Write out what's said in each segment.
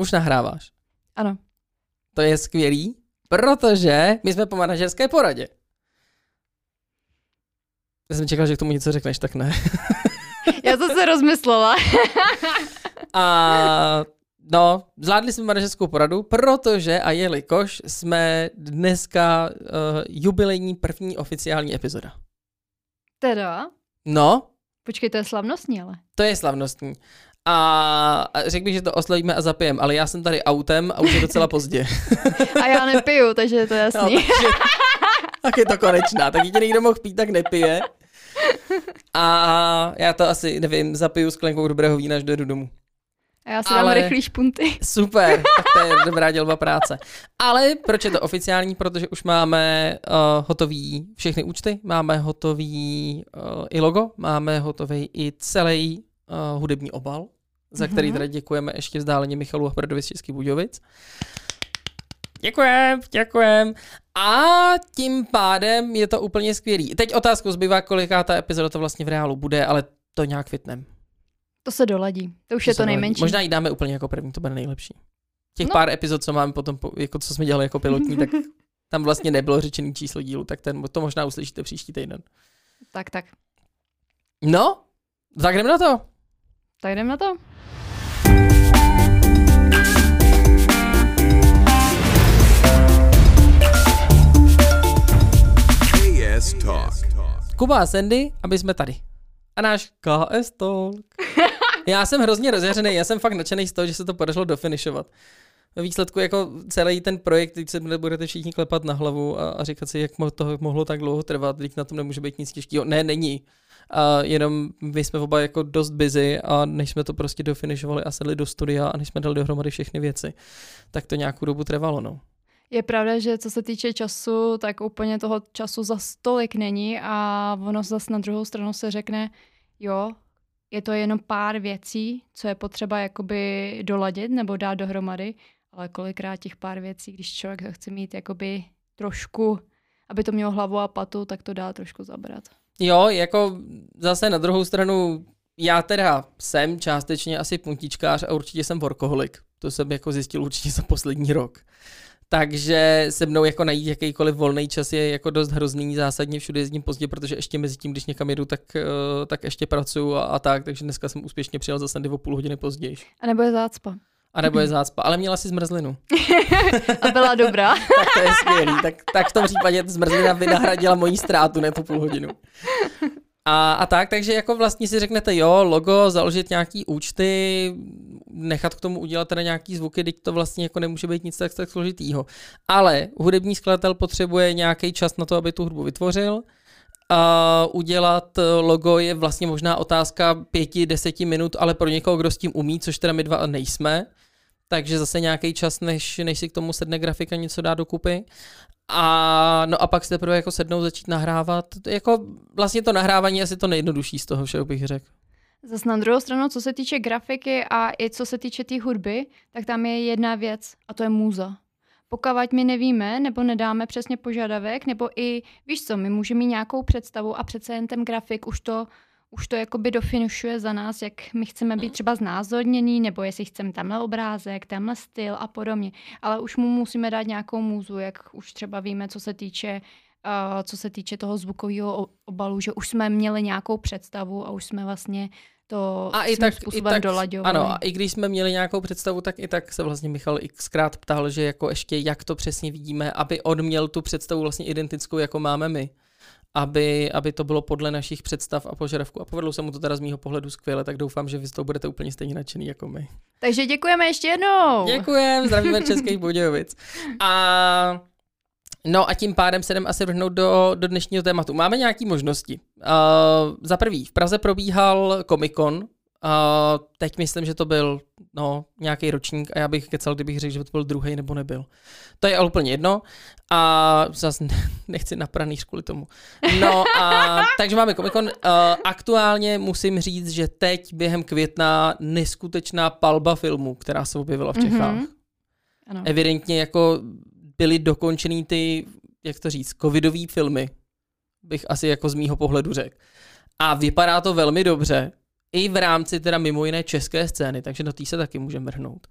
Už nahráváš. Ano. To je skvělý, protože my jsme po manažerské poradě. Já jsem čekal, že k tomu něco řekneš, tak ne. Já to se rozmyslela. A no, zvládli jsme manažerskou poradu, protože a jelikož jsme dneska uh, jubilejní první oficiální epizoda. Teda? No, Počkej, to je slavnostní, ale. to je slavnostní. A řekl bych, že to oslavíme a zapijem, ale já jsem tady autem a už je docela pozdě. A já nepiju, takže je to No, jasný. takže, tak je to konečná. Tak jediný, kdo mohl pít, tak nepije. A já to asi, nevím, zapiju sklenkou dobrého vína, až dojedu domů. A já si dám Ale- rychlý špunty. Super, tak to je dobrá dělba práce. Ale proč je to oficiální? Protože už máme uh, hotový všechny účty, máme hotový uh, i logo, máme hotový i celý uh, hudební obal, za který Mhm. teda děkujeme ještě vzdáleně Michalu Hradovi z Českých Budějovic. Děkujem, děkujem. A tím pádem je to úplně skvělý. Teď otázku zbývá, koliká ta epizoda to vlastně v reálu bude, ale to nějak fitnem. To se doladí. To už je se to doladí. nejmenší. Možná ji dáme úplně jako první, to bude nejlepší. Těch No. pár epizod, co máme potom, po- jako co jsme dělali jako pilotní, tak tam vlastně nebylo řečený číslo dílu, tak ten, to možná uslyšíte příští týden. Tak, tak. No, tak jdeme na to. Tak jdem na to. Talk. Kuba a Sandy, aby jsme tady. A náš KS Talk. Já jsem hrozně rozjařený, já jsem fakt nadšený z toho, že se to podařilo dofinišovat. Ve výsledku jako celý ten projekt, teď se budete všichni klepat na hlavu a, a říkat si, jak to mohlo tak dlouho trvat, teď na tom nemůže být nic těžkého. Ne, není. A jenom my jsme oba jako dost busy a než jsme to prostě dofinišovali a sedli do studia a než jsme dali dohromady všechny věci, tak to nějakou dobu trvalo, no. Je pravda, že co se týče času, tak úplně toho času za stolik není a ono zase na druhou stranu se řekne, jo, je to jenom pár věcí, co je potřeba jakoby doladit nebo dát dohromady, ale kolikrát těch pár věcí, když člověk to chce mít jakoby trošku, aby to mělo hlavu a patu, tak to dá trošku zabrat. Jo, jako zase na druhou stranu, já teda jsem částečně asi puntičkář a určitě jsem workoholik. To jsem jako zjistil určitě za poslední rok. Takže se mnou jako najít jakýkoliv volný čas je jako dost hrozný, zásadně všude jezdím pozdě, protože ještě mezi tím, když někam jedu, tak, eh, tak ještě pracuju a, a tak, takže dneska jsem úspěšně přijel za Sandy o půl hodiny později. A nebo je zácpa. A nebo je zácpa, ale měla si zmrzlinu. A byla dobrá. Tak to je skvělý. Tak, tak v tom případě zmrzlina vynahradila moji ztrátu, ne tu půl hodinu. A, a tak, takže jako vlastně si řeknete, jo, logo, založit nějaký účty, nechat k tomu udělat teda nějaký zvuky, teď to vlastně jako nemůže být nic tak, tak složitýho. Ale hudební skladatel potřebuje nějaký čas na to, aby tu hudbu vytvořil. A udělat logo je vlastně možná otázka pěti, deseti minut, ale pro někoho, kdo s tím umí, což teda my dva nejsme, takže zase nějaký čas, než, než si k tomu sedne grafika něco dá dokupy. A no a pak se teprve jako sednou začít nahrávat. Jako vlastně to nahrávání je asi to nejjednodušší z toho všeho bych řekl. Zas na druhou stranu, co se týče grafiky a i co se týče té hudby, tak tam je jedna věc a to je můza. Pokud my nevíme nebo nedáme přesně požadavek, nebo i, víš co, my můžeme mít nějakou představu a přece jen ten grafik už to, už to jakoby dofinišuje za nás, jak my chceme být třeba znázorněný, nebo jestli chceme tamhle obrázek, tamhle styl a podobně. Ale už mu musíme dát nějakou můzu, jak už třeba víme, co se týče uh, co se týče toho zvukového obalu, že už jsme měli nějakou představu a už jsme vlastně to A i tak, i tak, dolaďovali. ano, a i když jsme měli nějakou představu, tak i tak se vlastně Michal xkrát ptal, že jako ještě jak to přesně vidíme, aby on měl tu představu vlastně identickou, jako máme my. Aby, aby to bylo podle našich představ a požadavků. A povedlo se mu to teda z mýho pohledu skvěle, tak doufám, že vy z toho budete úplně stejně nadšený jako my. Takže děkujeme ještě jednou. Děkujem, zdravíme Českých Budějovic. A No a tím pádem se jdem asi vrhnout do, do dnešního tématu. Máme nějaké možnosti. Uh, za prvý, v Praze probíhal Comic Uh, teď myslím, že to byl no, nějaký ročník a já bych kecal, kdybych řekl, že to byl druhý nebo nebyl. To je ale úplně jedno a zase nechci na pranýř kvůli tomu. No a takže máme Comic Con. Uh, aktuálně musím říct, že teď během května neskutečná palba filmů, která se objevila v Čechách. Mhm. Ano. Evidentně jako byly dokončený ty, jak to říct, covidové filmy, bych asi jako z mýho pohledu řekl. A vypadá to velmi dobře. I v rámci teda mimo jiné české scény, takže do té se taky můžeme vrhnout.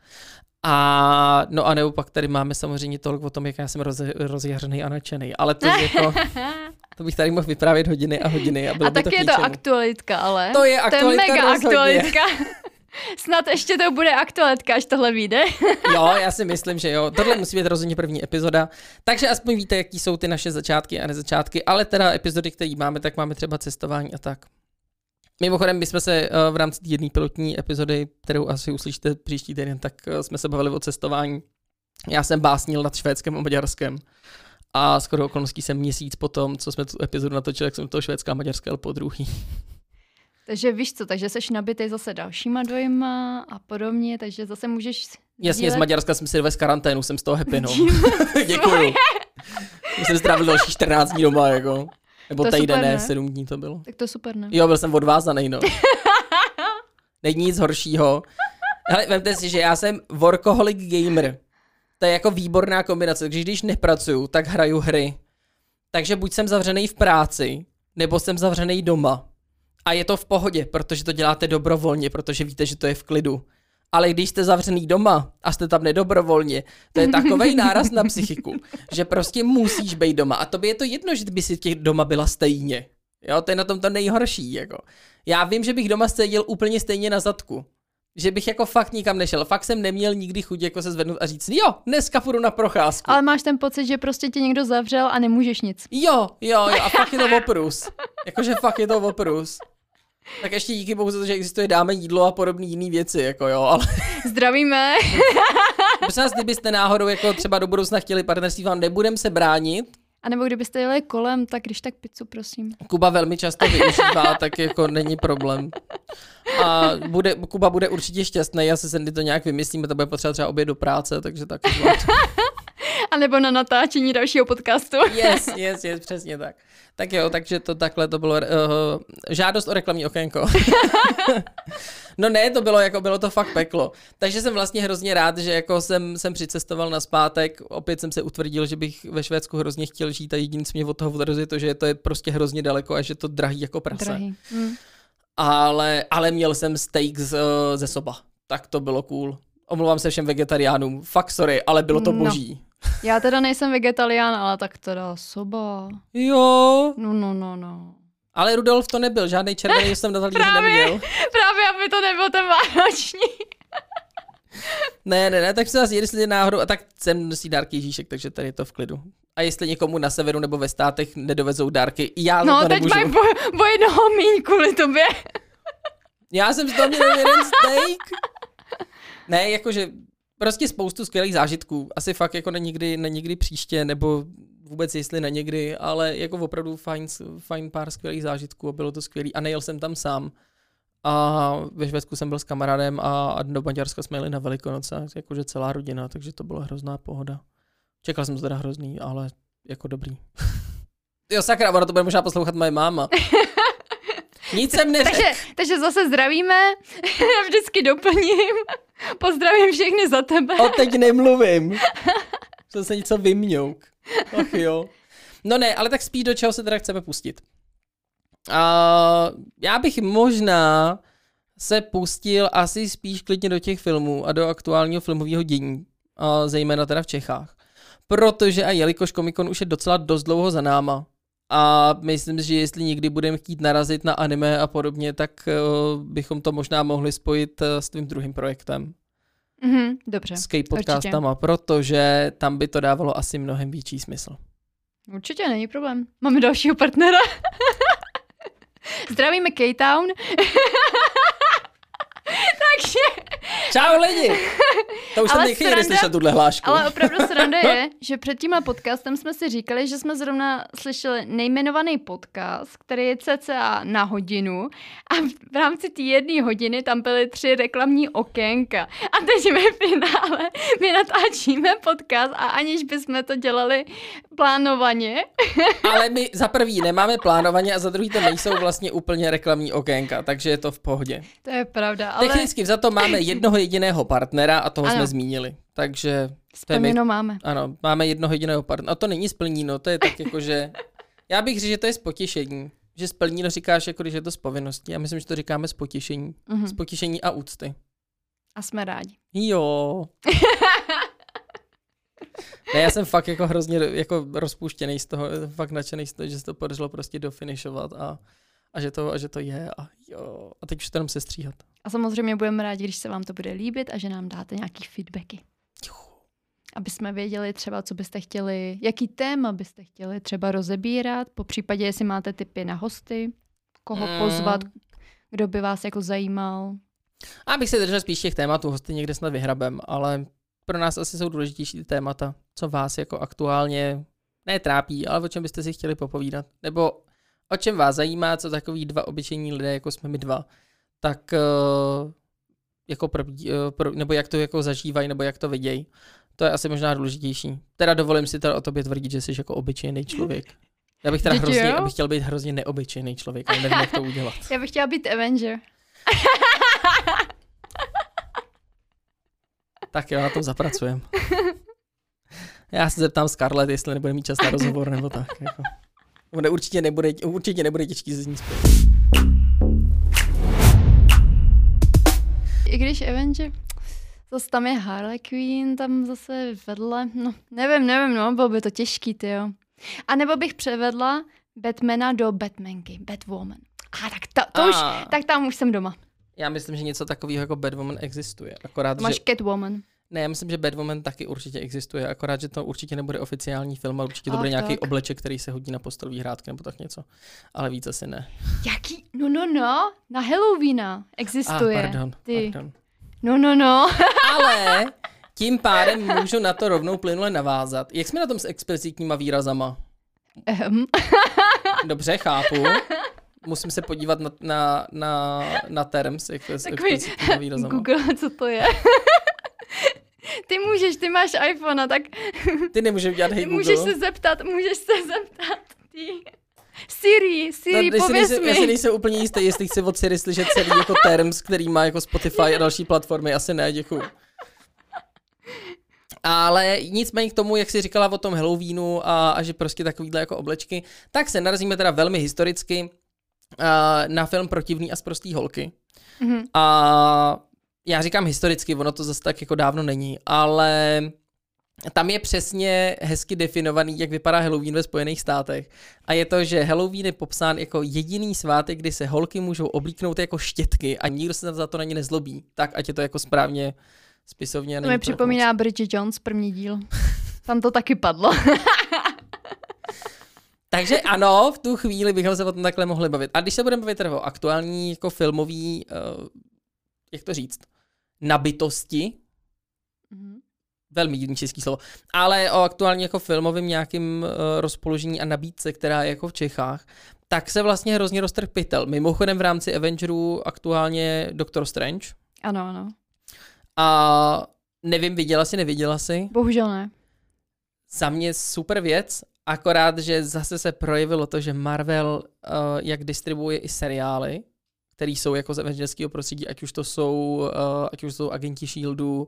A no a nebo pak tady máme samozřejmě tolik o tom, jak já jsem roz, rozjařený a nadšený, ale to je jako, to bych tady mohl vyprávět hodiny a hodiny. A, bylo A by taky to je to aktualitka, ale. To je to je aktualitka mega rozhodně. aktualitka. Snad ještě to bude aktualitka, až tohle vyjde. Jo, já si myslím, že jo. Tohle musí být rozhodně první epizoda. Takže aspoň víte, jaký jsou ty naše začátky a nezačátky, ale teda epizody, které máme, tak máme třeba cestování a tak. Mimochodem, my jsme se eh, v rámci té jedné pilotní epizody, kterou asi uslyšíte příští týden, tak eh, jsme se bavili o cestování. Já jsem básnil nad Švédskem a Maďarskem. A skoro okolností jsem měsíc potom, co jsme tu epizodu natočili, jak jsem to Švédska a Maďarska po druhý. takže víš co, takže seš nabitý zase dalšíma dojma a podobně, takže zase můžeš Jasně, z sdílet- Maďarska jsem si z karanténu, jsem z toho happy, no. Děkuju. jsem strávil další 14 dní doma, jako. Nebo To týden, super, ne? 7 dní to bylo. Tak to super, ne? Jo, byl jsem odvázaný, no. Není nic horšího. Ale vemte si, že já jsem workaholic gamer. To je jako výborná kombinace, takže když nepracuju, tak hraju hry. Takže buď jsem zavřený v práci, nebo jsem zavřený doma. A je to v pohodě, protože to děláte dobrovolně, protože víte, že to je v klidu. Ale když jste zavřený doma a jste tam nedobrovolně, to je takový náraz na psychiku, že prostě musíš být doma. A tobě je to jedno, že by si těch doma byla stejně. Jo, to je na tom to nejhorší. Jako. Já vím, že bych doma seděl úplně stejně na zadku. Že bych jako fakt nikam nešel. Fakt jsem neměl nikdy chuť jako se zvednout a říct, jo, dneska půjdu na procházku. Ale máš ten pocit, že prostě tě někdo zavřel a nemůžeš nic. Jo, jo, jo, a fakt je to oprus. Jakože fakt je to oprus. Tak ještě díky bohu za to, že existuje dáme jídlo a podobné jiné věci, jako jo, ale Zdravíme. prosím vás, kdybyste náhodou jako třeba do budoucna chtěli partnerství, vám nebudem se bránit. A nebo kdybyste jeli kolem, tak když tak pizzu, prosím. Kuba velmi často využívá, tak jako není problém. A bude, Kuba bude určitě šťastný, já se Sandy to nějak vymyslíme, to bude potřeba třeba oběd do práce, takže tak. zvlášť. A nebo na natáčení dalšího podcastu. Yes, yes, yes, přesně tak. Tak jo, takže to takhle to bylo uh, žádost o reklamní okénko. no ne, to bylo jako, bylo to fakt peklo. Takže jsem vlastně hrozně rád, že jako jsem, jsem přicestoval na zpátek, opět jsem se utvrdil, že bych ve Švédsku hrozně chtěl žít a jediný, co mě od toho odrazuje, to, že to je prostě hrozně daleko a že to drahý jako prase. Drahý. Hm. Ale, ale měl jsem steak z, eh, ze soba. Tak to bylo cool. Omlouvám se všem vegetariánům. Fakt sorry, ale bylo to No. boží. Já teda nejsem vegetarián, ale tak teda soba. Jo, No, no, no, no. ale Rudolf to nebyl, žádný červený jsem na talíři neviděl. Právě, aby to nebyl ten vánoční. Ne, ne, ne, tak se vás jestli náhodou, a tak jsem nosí dárky Ježíšek, takže tady je to v klidu. A jestli někomu na severu nebo ve státech nedovezou dárky, já No, to teď nemůžu. mají bo, bo jednoho míň kvůli tobě. Já jsem z toho měl jeden steak. Ne, jakože prostě spoustu skvělých zážitků. Asi fakt jako na někdy, na někdy příště, nebo vůbec jestli na někdy, ale jako opravdu fajn, fajn pár skvělých zážitků a bylo to skvělý. A nejel jsem tam sám. A ve Švédsku jsem byl s kamarádem a, a do Maďarska jsme jeli na Velikonoce, jakože celá rodina, takže to byla hrozná pohoda. Čekal jsem to teda hrozný, ale jako dobrý. jo, sakra, ona to bude možná poslouchat moje máma. Nic jsem neřekl. Takže, takže zase zdravíme. Já vždycky doplním. Pozdravím všechny za tebe. O teď nemluvím. Jsem se něco vymňouk. Ach jo. No ne, ale tak spíš do čeho se teda chceme pustit. A já bych možná se pustil asi spíš klidně do těch filmů a do aktuálního filmového dění, a zejména teda v Čechách. Protože a jelikož Comic-Con už je docela dost dlouho za náma, a myslím, že jestli někdy budeme chtít narazit na anime a podobně, tak uh, bychom to možná mohli spojit uh, s tvým druhým projektem Mhm, dobře, s podcastama, protože tam by to dávalo asi mnohem větší smysl. určitě není problém. Máme dalšího partnera. Zdravíme K-Town. Takže, Čau lidi! To už jsem Ale někdy sranda- neslyšel tuhle hlášku. ale opravdu sranda je, že před tímhle podcastem jsme si říkali, že jsme zrovna slyšeli nejmenovaný podcast, který je cca na hodinu a v rámci té jedné hodiny tam byly tři reklamní okénka. A teď ve finále my natáčíme podcast a aniž bychom to dělali plánovaně, Ale my za prvý nemáme plánovaně a za druhý to nejsou vlastně úplně reklamní okénka, takže je to v pohodě. to je pravda, ale Technicky za to máme jednoho jediného partnera a toho Ano. jsme zmínili. Takže je my, splněno máme. ano, máme jednoho jediného partnera. A to není splníno, to je tak jako, že já bych řekl, že to je z potěšení. že to říkáš, jako když je to z povinností. Já myslím, že to říkáme z potěšení. Mhm. Z potěšení a úcty. A jsme rádi. Jo. Ne, já jsem fakt jako hrozně jako rozpuštěný z toho, fakt nadšený z toho, že se to podařilo prostě dofinišovat a, a, že to, a že to je a jo. A teď už to jenom sestříhat. A samozřejmě budeme rádi, když se vám to bude líbit a že nám dáte nějaký feedbacky. Aby jsme věděli třeba, co byste chtěli, jaký téma byste chtěli třeba rozebírat, po případě, jestli máte tipy na hosty, koho Mm. pozvat, kdo by vás jako zajímal. A abych se držel spíš těch tématů, hosty někde snad vyhrabem, ale pro nás asi jsou důležitější ty témata, co vás jako aktuálně ne trápí, ale o čem byste si chtěli popovídat. Nebo o čem vás zajímá, co takový dva obyčejní lidé, jako jsme my dva, tak uh, jako pro, uh, pro, nebo jak to jako zažívají, nebo jak to vidějí. To je asi možná důležitější. Teda dovolím si teda o tobě tvrdit, že jsi jako obyčejný člověk. Já bych teda Vždyť hrozně, abych chtěl být hrozně neobyčejný člověk, ale nevím, jak to udělat. Já bych chtěla být Avenger. Tak jo, na tom zapracujem. Já se zeptám Scarlett, jestli nebude mít čas na rozhovor nebo tak. Jako. Bude, určitě, nebude, určitě nebude těžký se z ní spojit. I když Avenger, zase tam je Harley Quinn, tam zase vedle, no nevím, nevím, no, bylo by to těžký, ty jo. A nebo bych převedla Batmana do Batmanky, Batwoman. A tak to, to už, tak tam už jsem doma. Já myslím, že něco takového jako Batwoman existuje. Akorát, máš že, Catwoman. Ne, já myslím, že Batwoman taky určitě existuje, akorát, že to určitě nebude oficiální film, ale určitě to bude nějaký tak. obleček, který se hodí na postelový hrádky nebo tak něco. Ale víc asi ne. Jaký? No, no, no, na Halloweena existuje. Ah, pardon, Ty. pardon. No, no, no. Ale tím pádem můžu na to rovnou plynule navázat. Jak jsme na tom s explicitníma výrazama? Ehm, Dobře, chápu. Musím se podívat na, na, na, na terms, jak to je s explicitníma výrazama. Google, co to je? Ty můžeš, ty máš iPhone, tak Ty nemůžeš udělat ty hej můžeš Google. se zeptat, můžeš se zeptat. Ty. Siri, Siri, No, pověz nejsem, já si mi. nejsem úplně jistý, jestli chci od Siri slyšet celý jako terms, který má jako Spotify a další platformy. Asi ne, děkuju. Ale nicméně k tomu, jak jsi říkala o tom Halloweenu a, a že prostě takovýhle jako oblečky, tak se narazíme teda velmi historicky uh, na film Protivný a zprostý holky. Mhm. A já říkám historicky, ono to zase tak jako dávno není, ale tam je přesně hezky definovaný, jak vypadá Halloween ve Spojených státech. A je to, že Halloween je popsán jako jediný svátek, kdy se holky můžou oblíknout jako štětky a nikdo se za to na ně nezlobí. Tak, ať je to jako správně spisovně. To mi připomíná Bridget Jones, první díl. Tam to taky padlo. Takže ano, v tu chvíli bychom se o tom takhle mohli bavit. A když se budeme bavit o aktuální jako filmový, uh, jak to říct, nabitosti, Mhm. velmi divný český slovo, ale o aktuálně jako filmovém nějakým uh, rozpoložení a nabídce, která je jako v Čechách, tak se vlastně hrozně roztrh pytel. Mimochodem v rámci Avengerů aktuálně Doctor Strange. Ano, ano. A nevím, viděla jsi, neviděla jsi? Bohužel ne. Za mě super věc, akorát, že zase se projevilo to, že Marvel uh, jak distribuuje i seriály, které jsou jako z Avengerského prostředí, ať už to jsou, uh, ať už jsou agenti Shieldu,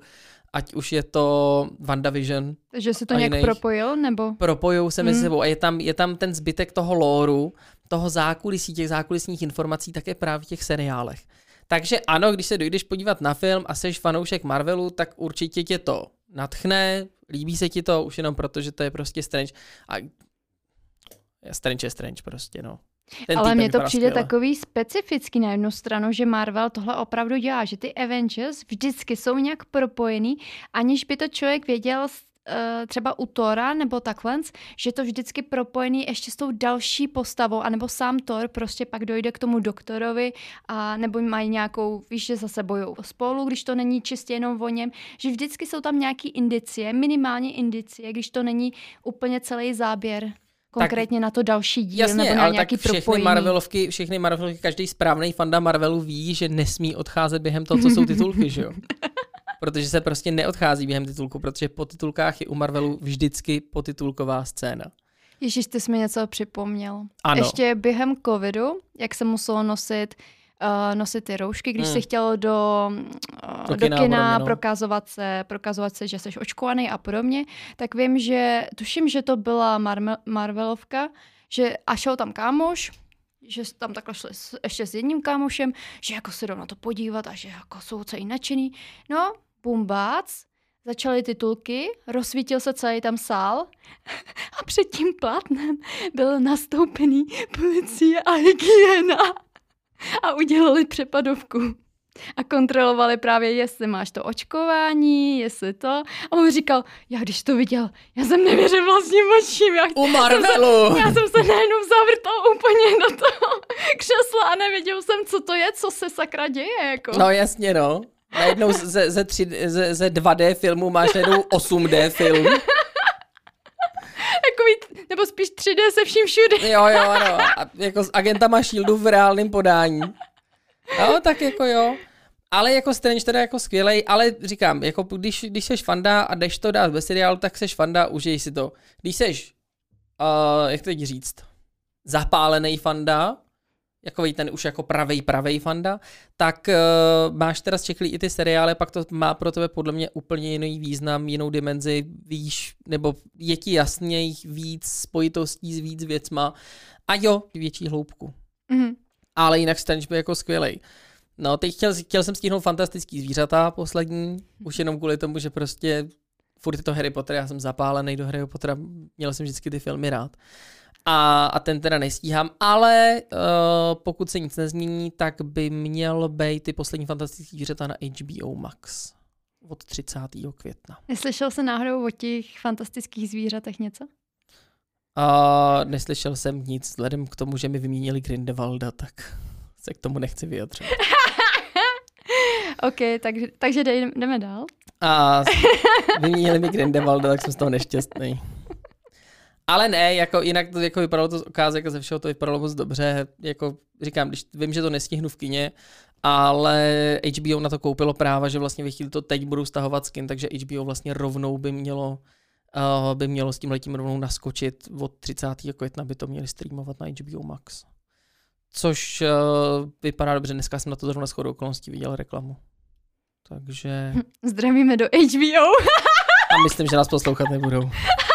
ať už je to WandaVision, Takže si to nějak jiných. propojil, nebo? propojou se mezi Hmm. sebou a je tam, je tam ten zbytek toho lóru, toho zákulisí, těch zákulisních informací také právě v těch seriálech. Takže ano, když se dojdeš podívat na film a seš fanoušek Marvelu, tak určitě tě to natchne, líbí se ti to už jenom proto, že to je prostě Strange. A Strange je Strange prostě, no. Ten Ale mně to přijde skvěle. takový specifický na jednu stranu, že Marvel tohle opravdu dělá, že ty Avengers vždycky jsou nějak propojený, aniž by to člověk věděl eh, třeba u Tora nebo takhle, že to vždycky propojený ještě s tou další postavou, anebo sám Thor prostě pak dojde k tomu doktorovi a nebo mají nějakou, víš, že zase bojují spolu, když to není čistě jenom o něm, že vždycky jsou tam nějaký indicie, minimálně indicie, když to není úplně celý záběr konkrétně na to další díl Jasně, nebo na ale nějaký tak všechny propojení. Marvelovky, všechny Marvelovky, každý správný fanda Marvelu ví, že nesmí odcházet během toho, co jsou titulky, že jo? Protože se prostě neodchází během titulku, protože po titulkách je u Marvelu vždycky potitulková scéna. Ježíš, ty jsi mi něco připomněl. Ano. Ještě během covidu, jak se muselo nosit uh, nosit ty roušky, když Hmm. si chtěl do, uh, Do do kina kina, a podobně, no. prokazovat, se, prokazovat se, že jsi očkovaný a podobně, tak vím, že tuším, že to byla Marme- Marvelovka, že a šel tam kámoš, že tam takhle šli s, ještě s jedním kámošem, že jako se jdou na to podívat a že jako jsou celý nadšený. No, bumbác, začaly titulky, rozsvítil se celý tam sál a před tím plátnem byl nastoupený policie a hygiena a udělali přepadovku. A kontrolovali právě, jestli máš to očkování, jestli to. A on říkal, já když to viděl, já jsem nevěřil vlastním očím. Já, U Marvelu! já jsem se najednou zavrtal úplně do toho křesla a nevěděl jsem, co to je, co se sakra děje. Jako. No jasně, no. Najednou ze, ze, tři, ze, ze 2D filmu máš najednou 8D film. Nebo spíš 3D se vším všude. Jo, jo, ano. A jako s agentama Shieldu v reálném podání. No, tak jako jo. Ale jako Strange teda jako skvělej, ale říkám, jako když, když seš fanda a jdeš to dát ve seriálu, tak seš fanda, užij si to. Když seš, uh, jak to teď říct, zapálený fanda, jako ten už jako pravej, pravej fanda, tak uh, máš teda zčeklý i ty seriály, pak to má pro tebe podle mě úplně jiný význam, jinou dimenzi, víš, nebo je ti jasněji víc spojitostí s víc věcma a jo, větší hloubku. Mhm. Ale jinak Strange byl jako skvělej. No, teď chtěl, chtěl jsem stihnout fantastický zvířata poslední, už jenom kvůli tomu, že prostě furt je to Harry Potter, já jsem zapálený do Harry Pottera, měl jsem vždycky ty filmy rád. A, a ten teda nestíhám, ale uh, pokud se nic nezmění, tak by měl být ty poslední fantastické zvířata na HBO Max od 30. května. Neslyšel se náhodou o těch fantastických zvířatech něco? A neslyšel jsem nic, vzhledem k tomu, že mi vyměnili Grindelwalda, tak se k tomu nechci vyjadřit. OK, takže, takže dej, jdeme dál. A vyměnili mi Grindelwalda, tak jsem z toho nešťastný. Ale ne, jako jinak to jako vypadalo to z ukázek a ze všeho to vypadalo moc dobře. Jako říkám, když vím, že to nestihnu v kině, ale HBO na to koupilo práva, že vlastně ve chvíli to teď budou stahovat skin, takže HBO vlastně rovnou by mělo uh, by mělo s tím letím rovnou naskočit od 30. května by to měli streamovat na HBO Max. Což uh, vypadá dobře, dneska jsem na to zrovna shodou okolností viděl reklamu. Takže... Zdravíme do HBO. A myslím, že nás poslouchat nebudou.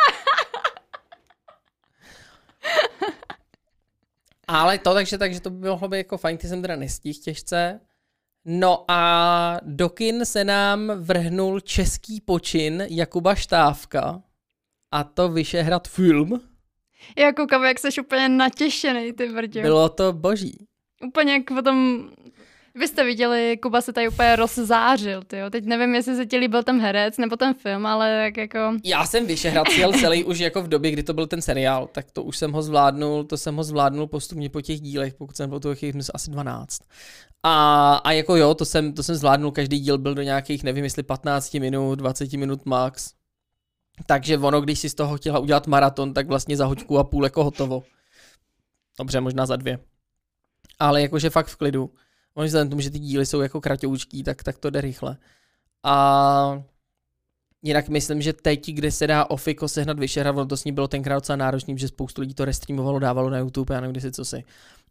Ale to, takže, takže to by mohlo být jako fajn, ty jsem teda nestihl těžce. No a do kin se nám vrhnul český počin Jakuba Štávka a to Vyšehrad film. Já koukám, jak jsi úplně natěšený, ty brdě. Bylo to boží. Úplně jak potom... Vy jste viděli, Kuba se tady úplně rozzářil, tyjo. Teď nevím, jestli se ti líbil ten herec nebo ten film, ale tak jako... Já jsem Vyšehrad jel celý už jako v době, kdy to byl ten seriál, tak to už jsem ho zvládnul, to jsem ho zvládnul postupně po těch dílech, pokud jsem byl to chvíli asi 12. A, a jako jo, to jsem, to jsem zvládnul, každý díl byl do nějakých, nevím jestli 15 minut, 20 minut max. Takže ono, když si z toho chtěla udělat maraton, tak vlastně za hoďku a půl jako hotovo. Dobře, možná za dvě. Ale jakože fakt v klidu. Oni vzhledem tomu, že ty díly jsou jako kratoučký, tak, tak to jde rychle. A jinak myslím, že teď, kde se dá Ofiko sehnat Vyšehra, ono to s ní bylo tenkrát docela náročný, že spoustu lidí to restreamovalo, dávalo na YouTube, já nevím, si co si.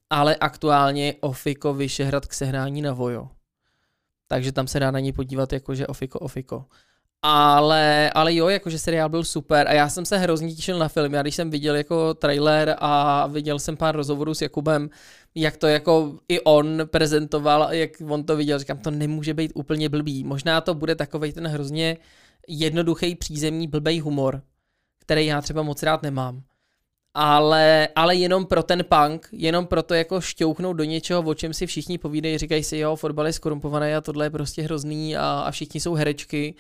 Ale aktuálně Ofiko Vyšehrad k sehnání na Vojo. Takže tam se dá na ní podívat jakože Ofiko Ofiko. Ale, ale jo, jakože seriál byl super a já jsem se hrozně těšil na film. Já když jsem viděl jako trailer a viděl jsem pár rozhovorů s Jakubem, jak to jako i on prezentoval, jak on to viděl, říkám, to nemůže být úplně blbý. Možná to bude takový ten hrozně jednoduchý přízemní blbej humor, který já třeba moc rád nemám. Ale, ale jenom pro ten punk, jenom pro to jako šťouchnout do něčeho, o čem si všichni povídají, říkají si, jo, fotbal je skorumpovaný a tohle je prostě hrozný a, a všichni jsou herečky.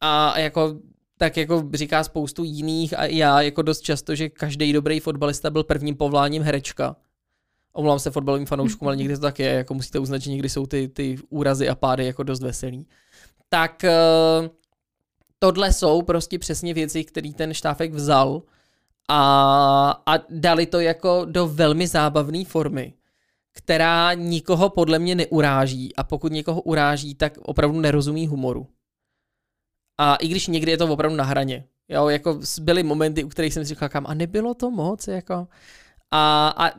A jako tak jako říká spoustu jiných a já jako dost často, že každý dobrý fotbalista byl prvním povoláním herečka. Omlouvám se fotbalovým fanouškům, ale někdy to tak je, jako musíte uznat, že někdy jsou ty, ty úrazy a pády jako dost veselý. Tak eh, tohle jsou prostě přesně věci, které ten štáfek vzal a, a dali to jako do velmi zábavné formy, která nikoho podle mě neuráží a pokud někoho uráží, tak opravdu nerozumí humoru. A i když někdy je to opravdu na hraně. Jo, jako byly momenty, u kterých jsem si říkal, kam, a nebylo to moc, jako. A, a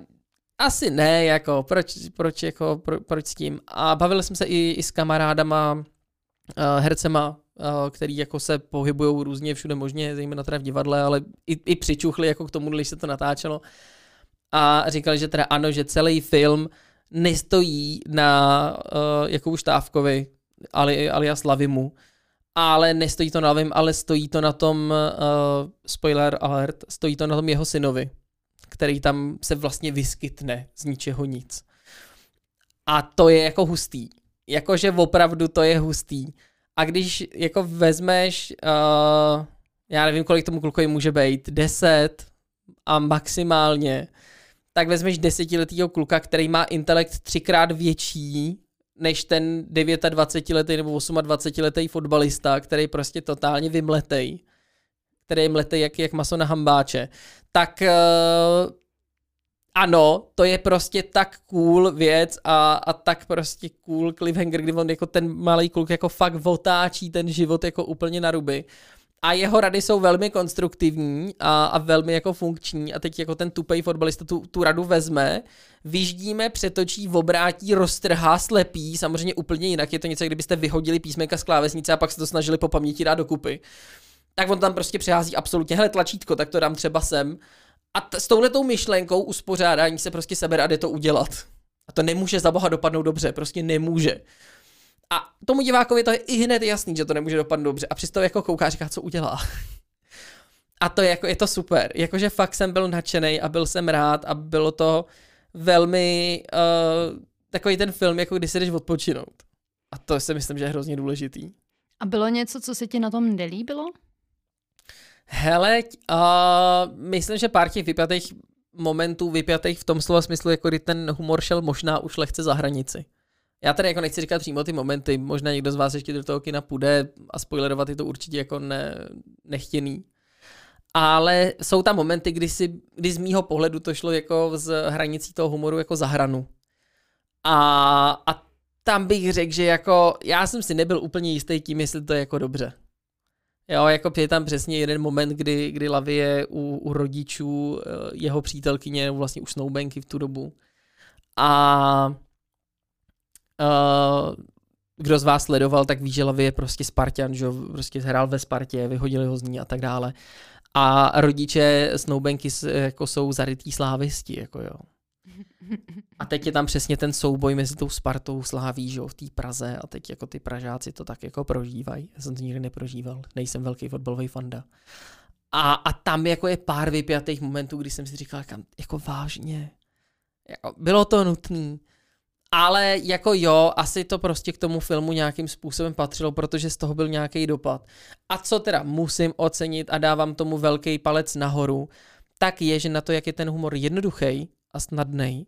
asi ne, jako, proč, proč, jako, pro, proč s tím. A bavil jsem se i, i s kamarádama, uh, hercema, uh, který jako se pohybují různě všude možně, zejména teda v divadle, ale i, i přičuchli jako k tomu, když se to natáčelo. a říkali, že teda ano, že celý film nestojí na uh, Jakubu Štávkovi, ali, alias Lavimu, ale nestojí to na Lavim, ale stojí to na tom, uh, spoiler alert, stojí to na tom jeho synovi, který tam se vlastně vyskytne z ničeho nic. A to je jako hustý. Jakože opravdu to je hustý. A když jako vezmeš, uh, já nevím, kolik tomu klukovi může být, 10 a maximálně, tak vezmeš desetiletýho kluka, který má intelekt třikrát větší než ten 29-letý nebo 28-letý fotbalista, který prostě totálně vymletej, který je mletej jak, jak maso na hambáče, tak uh, ano, to je prostě tak cool věc a, a tak prostě cool cliffhanger, kdy on jako ten malý kluk jako fakt otáčí ten život jako úplně na ruby. A jeho rady jsou velmi konstruktivní a, a velmi jako funkční a teď jako ten tupej fotbalista tu, tu radu vezme, vyždíme, přetočí, obrátí, roztrhá, slepí, samozřejmě úplně jinak, je to něco, kdybyste vyhodili písmenka z klávesnice a pak se to snažili po paměti dát dokupy. Tak on tam prostě přehází absolutně, hele tlačítko, tak to dám třeba sem a t- s touhletou myšlenkou uspořádání se prostě sebere a jde to udělat. A to nemůže za boha dopadnout dobře, prostě nemůže. A tomu divákovi to je i hned jasný, že to nemůže dopadnout dobře. A přesto jako kouká říká, co udělá. A to je, jako, je to super. Jakože fakt jsem byl nadšený a byl jsem rád a bylo to velmi uh, takový ten film, jako když se jdeš odpočinout. A to si myslím, že je hrozně důležitý. A bylo něco, co se ti na tom nelíbilo? Hele, uh, myslím, že pár těch vypjatých momentů, vypjatých v tom slova smyslu, jako kdy ten humor šel možná už lehce za hranici. Já tady jako nechci říkat přímo ty momenty, možná někdo z vás ještě do toho kina půjde a spoilerovat je to určitě jako ne, nechtěný. Ale jsou tam momenty, kdy, si, kdy z mýho pohledu to šlo jako z hranicí toho humoru jako za hranu. A, a tam bych řekl, že jako já jsem si nebyl úplně jistý tím, jestli to je jako dobře. Jo, jako je tam přesně jeden moment, kdy, kdy Lavi je u, u rodičů eh, jeho přítelkyně, vlastně už Snowbanky v tu dobu. A uh, kdo z vás sledoval, tak ví, že Lavi je prostě Spartan, že prostě hrál ve Spartě, vyhodili ho z ní a tak dále. A rodiče Snowbanky jako jsou zarytý slávisti, jako jo. A teď je tam přesně ten souboj mezi tou Spartou Sláví, že v té Praze a teď jako ty Pražáci to tak jako prožívají. Já jsem to nikdy neprožíval, nejsem velký fotbalový fanda. A, a tam jako je pár vypjatých momentů, kdy jsem si říkal, kam, jako vážně. Jako, bylo to nutné. Ale jako jo, asi to prostě k tomu filmu nějakým způsobem patřilo, protože z toho byl nějaký dopad. A co teda musím ocenit a dávám tomu velký palec nahoru, tak je, že na to, jak je ten humor jednoduchý a snadný,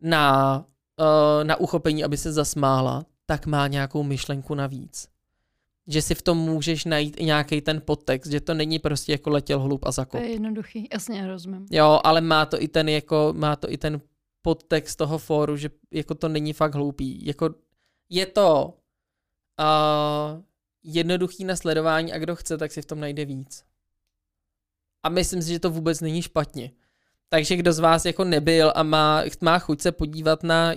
na, uh, na uchopení, aby se zasmála, tak má nějakou myšlenku navíc. Že si v tom můžeš najít i nějaký ten podtext, že to není prostě jako letěl hlub a zakop. To je jednoduchý, jasně, rozumím. Jo, ale má to i ten jako, má to i ten podtext toho fóru, že jako to není fakt hloupý. Jako je to uh, jednoduchý na sledování a kdo chce, tak si v tom najde víc. A myslím si, že to vůbec není špatně. Takže kdo z vás jako nebyl a má, má chuť se podívat na,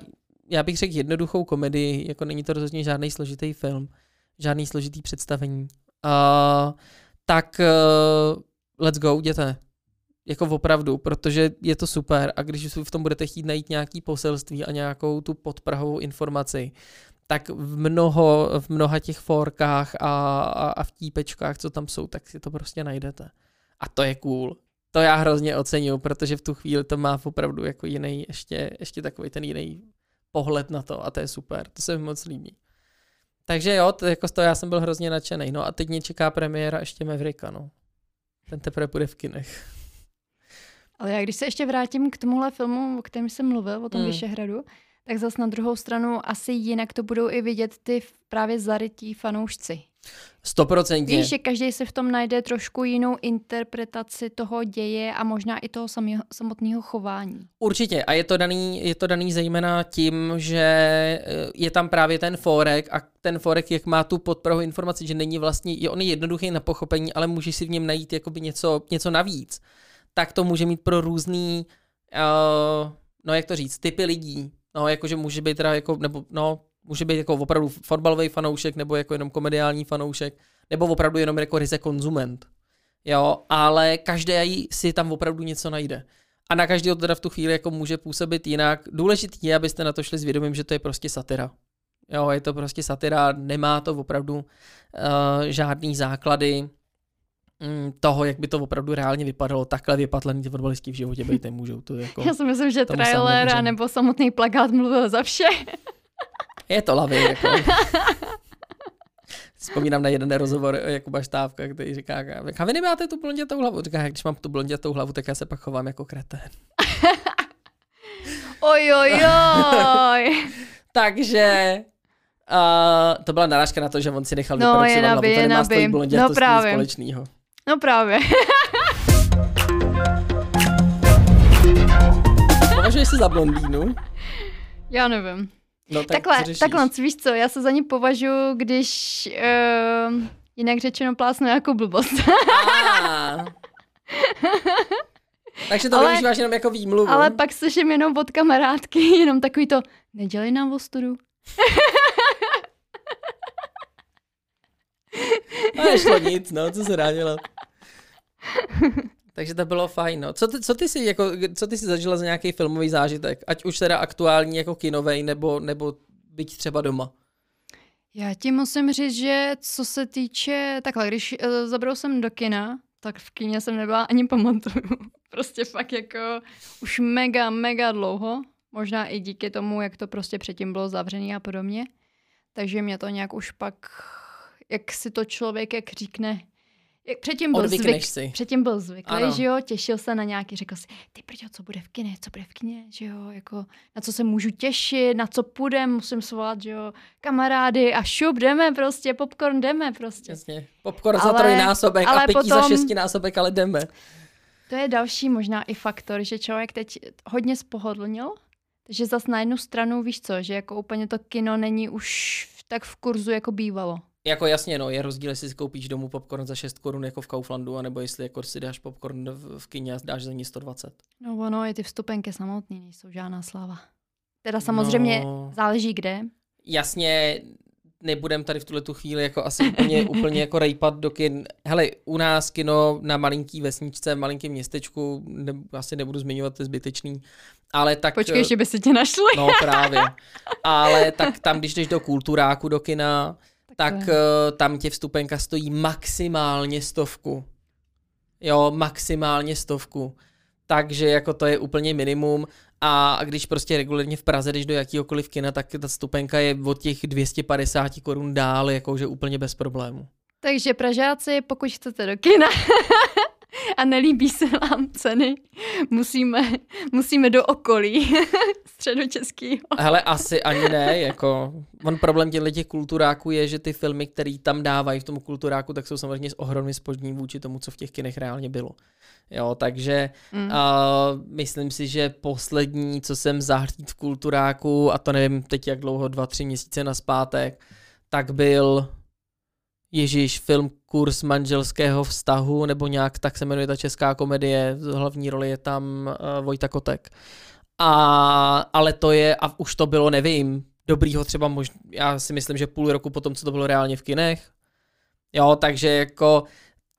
já bych řekl, jednoduchou komedii, jako není to rozhodně žádný složitý film, žádný složitý představení, uh, tak uh, let's go, jděte. Jako opravdu, protože je to super a když v tom budete chtít najít nějaký poselství a nějakou tu podprahovou informaci, tak v, mnoho, v mnoha těch forkách a, a, a v típečkách, co tam jsou, tak si to prostě najdete. A to je cool to já hrozně oceňuju, protože v tu chvíli to má opravdu jako jiný, ještě, ještě takový ten jiný pohled na to a to je super, to se mi moc líbí. Takže jo, to, jako z toho já jsem byl hrozně nadšený. No a teď mě čeká premiéra ještě Mavericka, no. Ten teprve bude v kinech. Ale já když se ještě vrátím k tomuhle filmu, o kterém jsem mluvil, o tom mm. Vyšehradu, tak zase na druhou stranu asi jinak to budou i vidět ty právě zarytí fanoušci. Stoprocentně. Víš, že každý se v tom najde trošku jinou interpretaci toho děje a možná i toho samého, samotného chování. Určitě a je to, daný, je to daný zejména tím, že eh, je tam právě ten forek a ten forek, jak má tu podprahu informaci, že není vlastně, je on je jednoduchý na pochopení, ale může si v něm najít jakoby něco, něco navíc. Tak to může mít pro různý, uh, no jak to říct, typy lidí. No, jakože může být teda jako, nebo no, Může být jako opravdu fotbalový fanoušek, nebo jako jenom komediální fanoušek, nebo opravdu jenom jako ryze konzument. Jo, ale každý si tam opravdu něco najde. A na každého teda v tu chvíli jako může působit jinak. Důležitý je, abyste na to šli s vědomím, že to je prostě satira. Jo, je to prostě satira, nemá to opravdu uh, žádný základy toho, jak by to opravdu reálně vypadalo. Takhle vypatlený fotbalisti v životě být nemůžou. To jako, Já si myslím, že trailer a nebo samotný plakát mluvil za vše. je to lavý. Jako. Vzpomínám na jeden rozhovor Jakuba Štávka, který říká, a vy nemáte tu blondětou hlavu. Říká, když mám tu blondětou hlavu, tak já se pak chovám jako kretén. Oj, oj, oj. Takže uh, to byla narážka na to, že on si nechal No, celou hlavu. To nemá s tou blondětostí No společného. No právě. Považuješ se za blondýnu? Já nevím. No, tak takhle, co takhle, víš co, já se za ní považuji, když uh, jinak řečeno plásnu jako blbost. Ah. Takže to Ale- využíváš jenom jako výmluvu. Ale pak slyším jenom od kamarádky, jenom takový to, nedělej nám ostudu. A nešlo nic, no, co se dá dělat. Takže to bylo fajn, no. Co ty, co ty, si, jako, co ty si zažila za nějaký filmový zážitek? Ať už teda aktuální jako kinovej, nebo, nebo byť třeba doma. Já ti musím říct, že co se týče, takhle, když uh, zabral jsem do kina, tak v kině jsem nebyla ani pamatuju. prostě fakt jako už mega, mega dlouho. Možná i díky tomu, jak to prostě předtím bylo zavřený a podobně. Takže mě to nějak už pak, jak si to člověk, jak říkne, jak předtím byl Odvykneš zvyk, si. předtím byl zvyklý, Ano. že jo, těšil se na nějaký, řekl si, ty prďo, co bude v kině, co bude v kině, že jo, jako na co se můžu těšit, na co půjdem, musím svolat, že jo, kamarády a šup, jdeme prostě, popcorn, jdeme prostě. Jasně. Popcorn za Ale- trojnásobek a ale pití za potom- šestinásobek, ale jdeme. To je další možná i faktor, že člověk teď hodně spohodlnil, takže zas na jednu stranu víš co, že jako úplně to kino není už tak v kurzu, jako bývalo. Jako jasně, no, je rozdíl, jestli si koupíš domů popcorn za 6 korun jako v Kauflandu, anebo jestli jako si dáš popcorn v, v kině a dáš za ní 120. No ono, i ty vstupenky samotné nejsou žádná sláva. Teda samozřejmě No. záleží kde. jasně nebudem tady v tuhle tu chvíli jako asi úplně, úplně jako rejpat do kin. Hele, u nás kino na malinký vesničce, malinkém městečku, ne, asi nebudu zmiňovat, to je zbytečný, ale tak... Počkej, ještě by si tě našli. No právě. Ale tak tam, když jdeš do kulturáku, do kina, tak je- eh, tam tě vstupenka stojí maximálně stovku. Jo, maximálně stovku. Takže jako to je úplně minimum. A když prostě regulérně v Praze jdeš do jakýhokoliv kina, tak ta stupenka je od těch 250 korun dál, jakože úplně bez problému. Takže Pražáci, pokud chcete do kina a nelíbí se vám ceny, musíme, musíme do okolí středočeského. Hele, asi ani ne, jako, on problém těchto těch kulturáků je, že ty filmy, které tam dávají v tom kulturáku, tak jsou samozřejmě s ohromným spožděním vůči tomu, co v těch kinech reálně bylo. Jo, takže Mm. uh, myslím si, že poslední, co jsem zahlíd v kulturáku, a to nevím teď jak dlouho, dva, tři měsíce naspátek, tak byl Ježíš, film Kurs manželského vztahu, nebo nějak tak se jmenuje ta česká komedie, hlavní roli je tam uh, Vojta Kotek. A, ale to je, a už to bylo, nevím, dobrýho třeba možná, já si myslím, že půl roku potom, co to bylo reálně v kinech. Jo, takže jako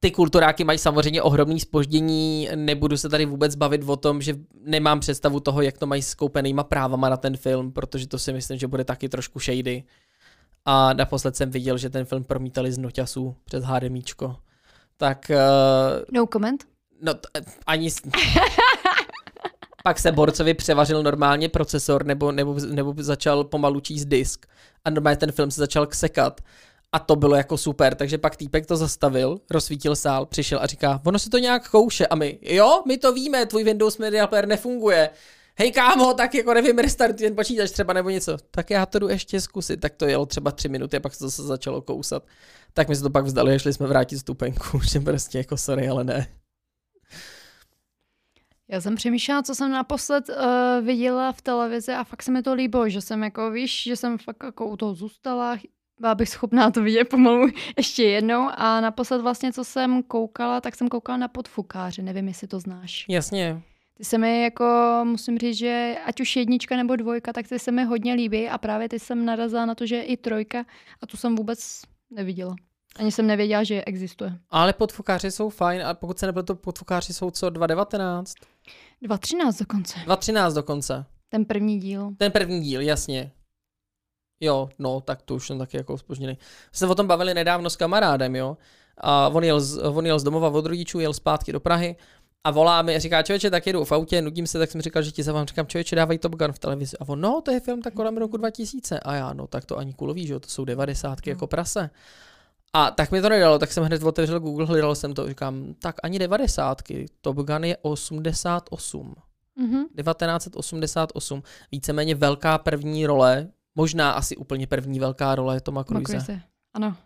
ty kulturáky mají samozřejmě ohromný spoždění, nebudu se tady vůbec bavit o tom, že nemám představu toho, jak to mají s koupenýma právama na ten film, protože to si myslím, že bude taky trošku shady. A naposled jsem viděl, že ten film promítali z noťasů přes HDMIčko. Tak uh, No comment. No, t- ani... s- Pak se Borcovi převařil normálně procesor, nebo, nebo, nebo začal pomalu číst disk. A normálně ten film se začal ksekat. A to bylo jako super, takže pak týpek to zastavil, rozsvítil sál, přišel a říká, ono se to nějak kouše. A my, jo, my to víme, tvůj Windows Media Player nefunguje. Hej kámo, tak jako nevím, restartuj ten počítač třeba nebo něco. Tak já to jdu ještě zkusit. Tak to jelo třeba tři minuty a pak se to zase začalo kousat. Tak my se to pak vzdali a šli jsme vrátit stupenku, že prostě jako sorry, ale ne. Já jsem přemýšlela, co jsem naposled uh, viděla v televizi a fakt se mi to líbilo, že jsem jako, víš, že jsem fakt jako u toho zůstala, byla bych schopná to vidět pomalu ještě jednou a naposled vlastně, co jsem koukala, tak jsem koukala na podfukáře, nevím, jestli to znáš. Jasně, Ty se mi jako, musím říct, že ať už jednička nebo dvojka, tak ty se mi hodně líbí a právě ty jsem narazila na to, že je i trojka a tu jsem vůbec neviděla. Ani jsem nevěděla, že existuje. Ale podfukáři jsou fajn a pokud se nebyl to podfukáři jsou co 2.19? 2.13 dokonce. 2.13 dokonce. Ten první díl. Ten první díl, jasně. Jo, no, tak to už jsem taky jako spožděný. Jsme se o tom bavili nedávno s kamarádem, jo. A on jel, z, on jel z domova od rodičů, jel zpátky do Prahy a volá mi a říká, člověče, tak jedu v autě, nudím se, tak jsem říkal, že ti zavolám, říkám, člověče, dávají Top Gun v televizi. A on, no, to je film tak kolem roku 2000. A já, no, tak to ani kulový, že jo, to jsou devadesátky No. jako prase. A tak mi to nedalo, tak jsem hned otevřel Google, hledal jsem to, říkám, tak ani devadesátky, Top Gun je 88. Mhm. 1988, víceméně velká první role, možná asi úplně první velká role Toma. Cruise. Ano.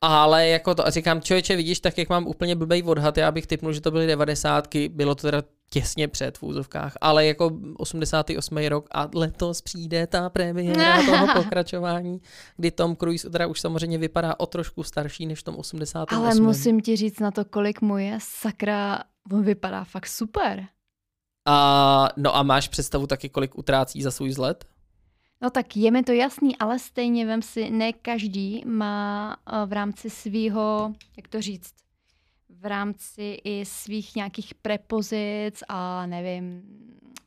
Ale jako to, a říkám, člověče, vidíš, tak jak mám úplně blbej odhad, já bych typnul, že to byly devadesátky, bylo to teda těsně před v úzovkách, ale jako 88. rok a letos přijde ta premiéra toho pokračování, kdy Tom Cruise teda už samozřejmě vypadá o trošku starší než v tom 88. Ale musím ti říct na to, kolik mu je. Sakra, on vypadá fakt super. A, no a máš představu taky, kolik utrácí za svůj vzlet? No tak je mi to jasný, ale stejně vem si, ne každý má eh, v rámci svýho, jak to říct, v rámci i svých nějakých prepozic a nevím,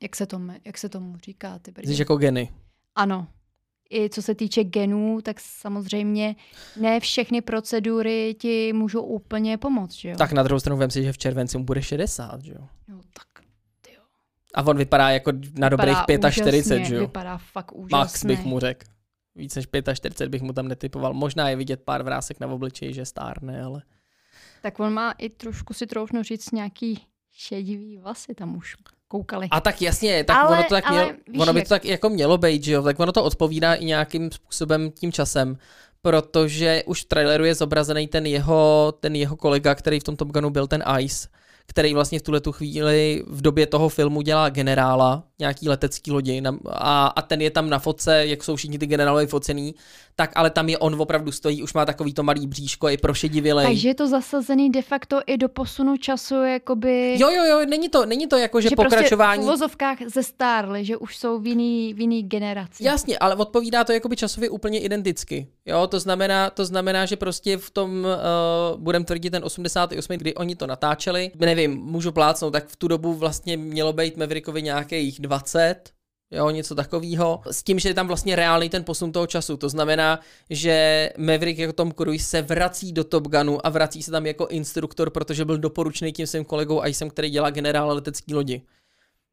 jak se tomu, jak se tomu říká. Ty. Jsi jako geny. Ano. I co se týče genů, tak samozřejmě ne všechny procedury ti můžou úplně pomoct, že jo? Tak na druhou stranu vem si, že v červenci mu bude 60, že jo? Jo, tak. A on vypadá jako na dobrých Vypadá 45, úžasně, že jo? Vypadá fakt úžasně. Max bych mu řekl. Víc než 45 bych mu tam netypoval. Možná je vidět pár vrásek na obličeji, že stárne, ale... Tak on má i trošku si troufnu říct nějaký šedivý vlasy tam už koukali. A tak jasně, tak Ale- ono to tak ale mělo, víš ono by to tak jako mělo být, že jo? Tak ono to odpovídá i nějakým způsobem tím časem, protože už v traileru je zobrazený ten jeho, ten jeho kolega, který v tom Top Gunu byl, ten Ice, který vlastně v tuhle tu chvíli v době toho filmu dělá generála, nějaký letecký lodi na- a, a ten je tam na fotce, jak jsou všichni ty generálové focený, tak ale tam je on opravdu stojí, už má takový to malý bříško, je prošedivělej. Takže je to zasazený de facto i do posunu času, jakoby... Jo, jo, jo, není to, není to jako, že, že pokračování... prostě v uvozovkách zestárly, že už jsou v jiný, v jiný generaci. Jasně, ale odpovídá to jakoby časově úplně identicky. Jo, to znamená, to znamená, že prostě v tom, uh, budem tvrdit ten 88, kdy oni to natáčeli, nevím, můžu plácnout, tak v tu dobu vlastně mělo být Maverickovi nějakých 20, jo, něco takového, s tím, že je tam vlastně reálný ten posun toho času. To znamená, že Maverick jako Tom Cruise se vrací do Top Gunu a vrací se tam jako instruktor, protože byl doporučený tím svým kolegou Icem, který dělá generála letecký lodi.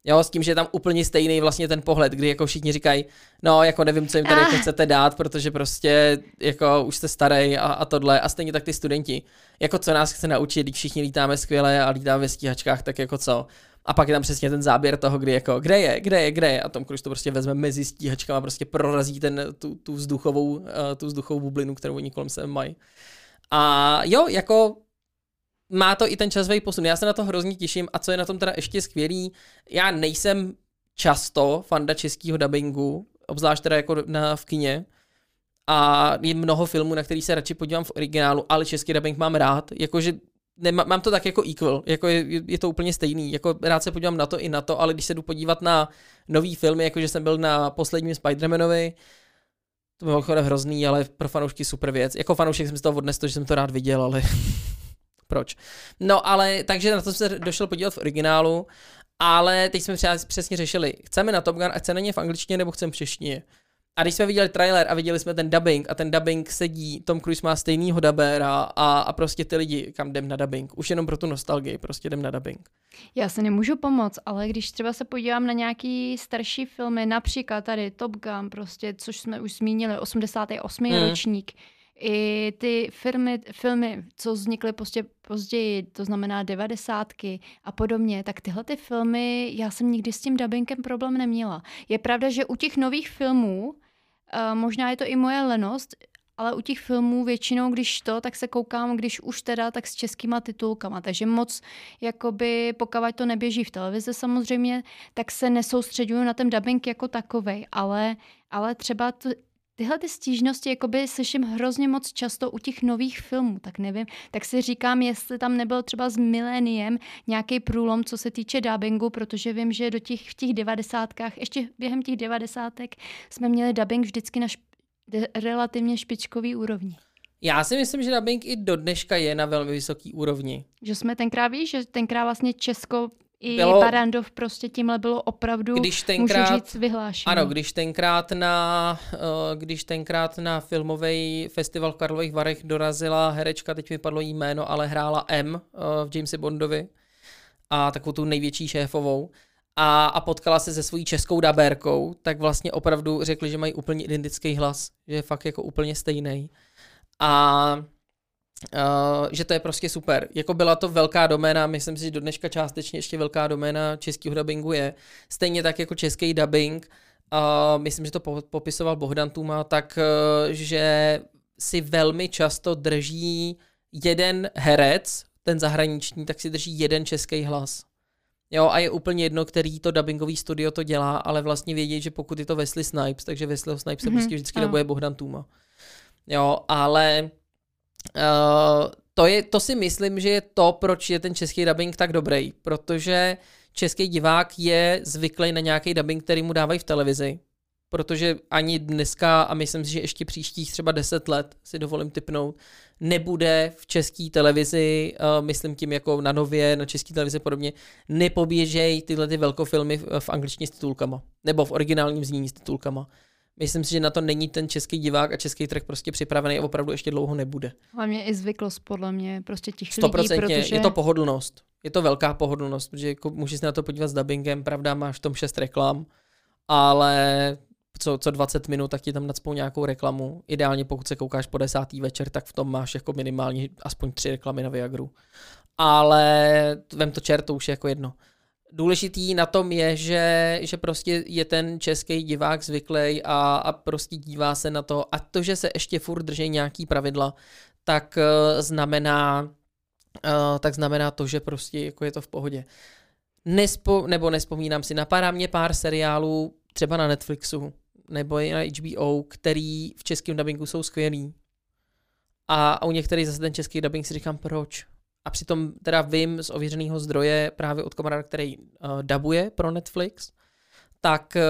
Jo, s tím, že je tam úplně stejný vlastně ten pohled, kdy jako všichni říkají, no jako nevím, co jim tady Ah. jako chcete dát, protože prostě jako už jste starý a, a tohle a stejně tak ty studenti. Jako co nás chce naučit, když všichni lítáme skvěle a lítáme ve stíhačkách, tak jako co. A pak je tam přesně ten záběr toho, kdy jako, kde je, kde je, kde je. A Tom Cruise to prostě vezme mezi stíhačkama prostě prorazí ten, tu, tu, vzduchovou, uh, tu vzduchovou bublinu, kterou oni kolem sebe mají. A jo, jako má to i ten časový posun. Já se na to hrozně těším a co je na tom teda ještě skvělý, já nejsem často fanda českého dubbingu, obzvlášť teda jako na, v kině, a je mnoho filmů, na který se radši podívám v originálu, ale český dubbing mám rád, jakože nema, mám to tak jako equal, jako je, je, to úplně stejný, jako rád se podívám na to i na to, ale když se jdu podívat na nový filmy, jakože jsem byl na posledním Spider-Manovi, to bylo mimochodem hrozný, ale pro fanoušky super věc. Jako fanoušek jsem z toho odnesl, že jsem to rád viděl, ale proč. No ale, takže na to jsem se došel podívat v originálu, ale teď jsme přesně řešili, chceme na Top Gun a chceme na ně v angličtině nebo chceme v češtině. A když jsme viděli trailer a viděli jsme ten dubbing a ten dubbing sedí, Tom Cruise má stejnýho dubera a, a prostě ty lidi, kam jdem na dubbing, už jenom pro tu nostalgii, prostě jdem na dubbing. Já se nemůžu pomoct, ale když třeba se podívám na nějaký starší filmy, například tady Top Gun, prostě, což jsme už zmínili, 88. Mm. Mm. ročník, i ty firmy, filmy, co vznikly prostě později, to znamená devadesátky a podobně, tak tyhle ty filmy, já jsem nikdy s tím dubbingem problém neměla. Je pravda, že u těch nových filmů, možná je to i moje lenost, ale u těch filmů většinou, když to, tak se koukám, když už teda, tak s českýma titulkama. Takže moc, jakoby, pokud to neběží v televizi samozřejmě, tak se nesoustředuju na ten dubbing jako takovej, ale, ale třeba to, tyhle ty stížnosti jakoby slyším hrozně moc často u těch nových filmů, tak nevím, tak si říkám, jestli tam nebyl třeba s miléniem nějaký průlom, co se týče dubbingu, protože vím, že do těch, v těch devadesátkách, ještě během těch devadesátek jsme měli dubbing vždycky na šp- relativně špičkový úrovni. Já si myslím, že dubbing i do dneška je na velmi vysoký úrovni. Že jsme tenkrát, víš, že tenkrát vlastně Česko I Bylo- Barandov prostě tímhle bylo opravdu, Když můžu tenkrát, říct, vyhlášeno. ano, když tenkrát na, eh, když tenkrát na filmový festival v Karlových Varech dorazila herečka, teď mi padlo jí jméno, ale hrála M eh, v Jamesi Bondovi a takovou tu největší šéfovou a, a potkala se se svojí českou dabérkou, tak vlastně opravdu řekli, že mají úplně identický hlas, že je fakt jako úplně stejný. A Uh, že to je prostě super. Jako byla to velká doména, myslím si, že do dneška částečně ještě velká doména českého dubbingu je. Stejně tak jako český dubbing, uh, myslím, že to po- popisoval Bohdan Tuma, tak uh, že si velmi často drží jeden herec, ten zahraniční, tak si drží jeden český hlas. Jo, a je úplně jedno, který to dubbingový studio to dělá, ale vlastně vědět, že pokud je to Wesley Snipes, takže Wesleyho Snipes se Mhm, prostě vždycky ano. dabuje Bohdan Tuma. Jo, ale Uh, to, je, to si myslím, že je to, proč je ten český dubbing tak dobrý, protože český divák je zvyklý na nějaký dubbing, který mu dávají v televizi, protože ani dneska, a myslím si, že ještě příštích třeba 10 let, si dovolím typnout, nebude v české televizi, uh, myslím tím jako na nově, na české televizi podobně, nepoběžej tyhle ty velkofilmy v, v angličtině s titulkama, nebo v originálním znění s titulkama. Myslím si, že na to není ten český divák a český trh prostě připravený a opravdu ještě dlouho nebude. Hlavně i zvyklost podle mě prostě těch lidí, Stoprocentně, protože je to pohodlnost. Je to velká pohodlnost, protože jako můžeš se na to podívat s dubbingem, pravda, máš v tom šest reklam, ale co, co 20 minut, tak ti tam nadspou nějakou reklamu. Ideálně pokud se koukáš po desátý večer, tak v tom máš jako minimálně aspoň tři reklamy na Viagru. Ale vem to čert, to už je jako jedno. Důležitý na tom je, že, že prostě je ten český divák zvyklý a, a prostě dívá se na to. A to, že se ještě furt drží nějaký pravidla, tak uh, znamená, uh, tak znamená to, že prostě jako je to v pohodě. Nespo, nebo nespomínám si, napadá mě pár seriálů třeba na Netflixu nebo i na HBO, který v českém dubbingu jsou skvělý. A, u některých zase ten český dubbing si říkám, proč? A přitom teda vím z ověřeného zdroje právě od kamaráda, který uh, dabuje pro Netflix, tak uh,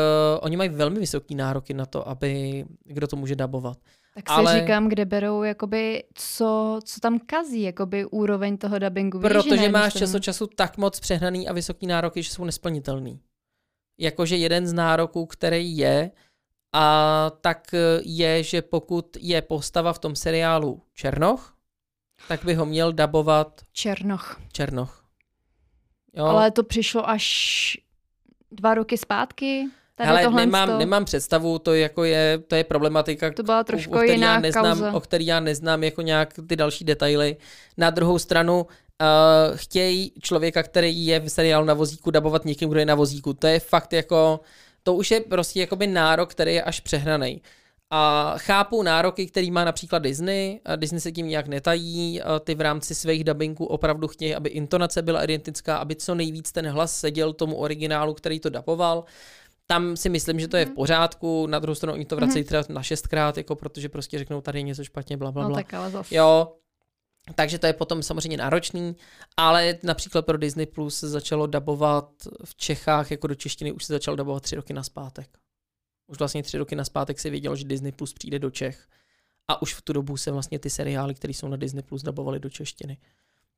oni mají velmi vysoký nároky na to, aby kdo to může dabovat. Tak si ale- říkám, kde berou, jakoby, co, co tam kazí, jakoby úroveň toho dubbingu. Víš, že na Protože máš čas od času tak moc přehnaný a vysoký nároky, že jsou nesplnitelný. Jakože jeden z nároků, který je, a tak je, že pokud je postava v tom seriálu Černoch, tak by ho měl dabovat Černoch. Černoch. Jo? Ale to přišlo až dva roky zpátky. Tady Hele, nemám, to, nemám představu, to, jako je, to je problematika, to byla o, trošku o, který já jiná neznám, kauza. o který já neznám jako nějak ty další detaily. Na druhou stranu uh, chtějí člověka, který je v seriálu na vozíku, dabovat někým, kdo je na vozíku. To je fakt jako, to už je prostě jakoby nárok, který je až přehnaný. A chápu nároky, který má například Disney, Disney se tím nějak netají, ty v rámci svých dubbingů opravdu chtějí, aby intonace byla identická, aby co nejvíc ten hlas seděl tomu originálu, který to daboval. Tam si myslím, že to je Mhm. v pořádku, na druhou stranu oni to vracejí třeba na šestkrát, jako protože prostě řeknou, tady je něco špatně, bla, bla, No bla. tak ale zase. Jo, takže to je potom samozřejmě náročný, ale například pro Disney Plus se začalo dabovat v Čechách, jako do češtiny už se začalo dabovat tři roky naspátek. Už vlastně tři roky naspátek si věděl, že Disney Plus přijde do Čech. A už v tu dobu se vlastně ty seriály, které jsou na Disney Plus, dabovaly do češtiny.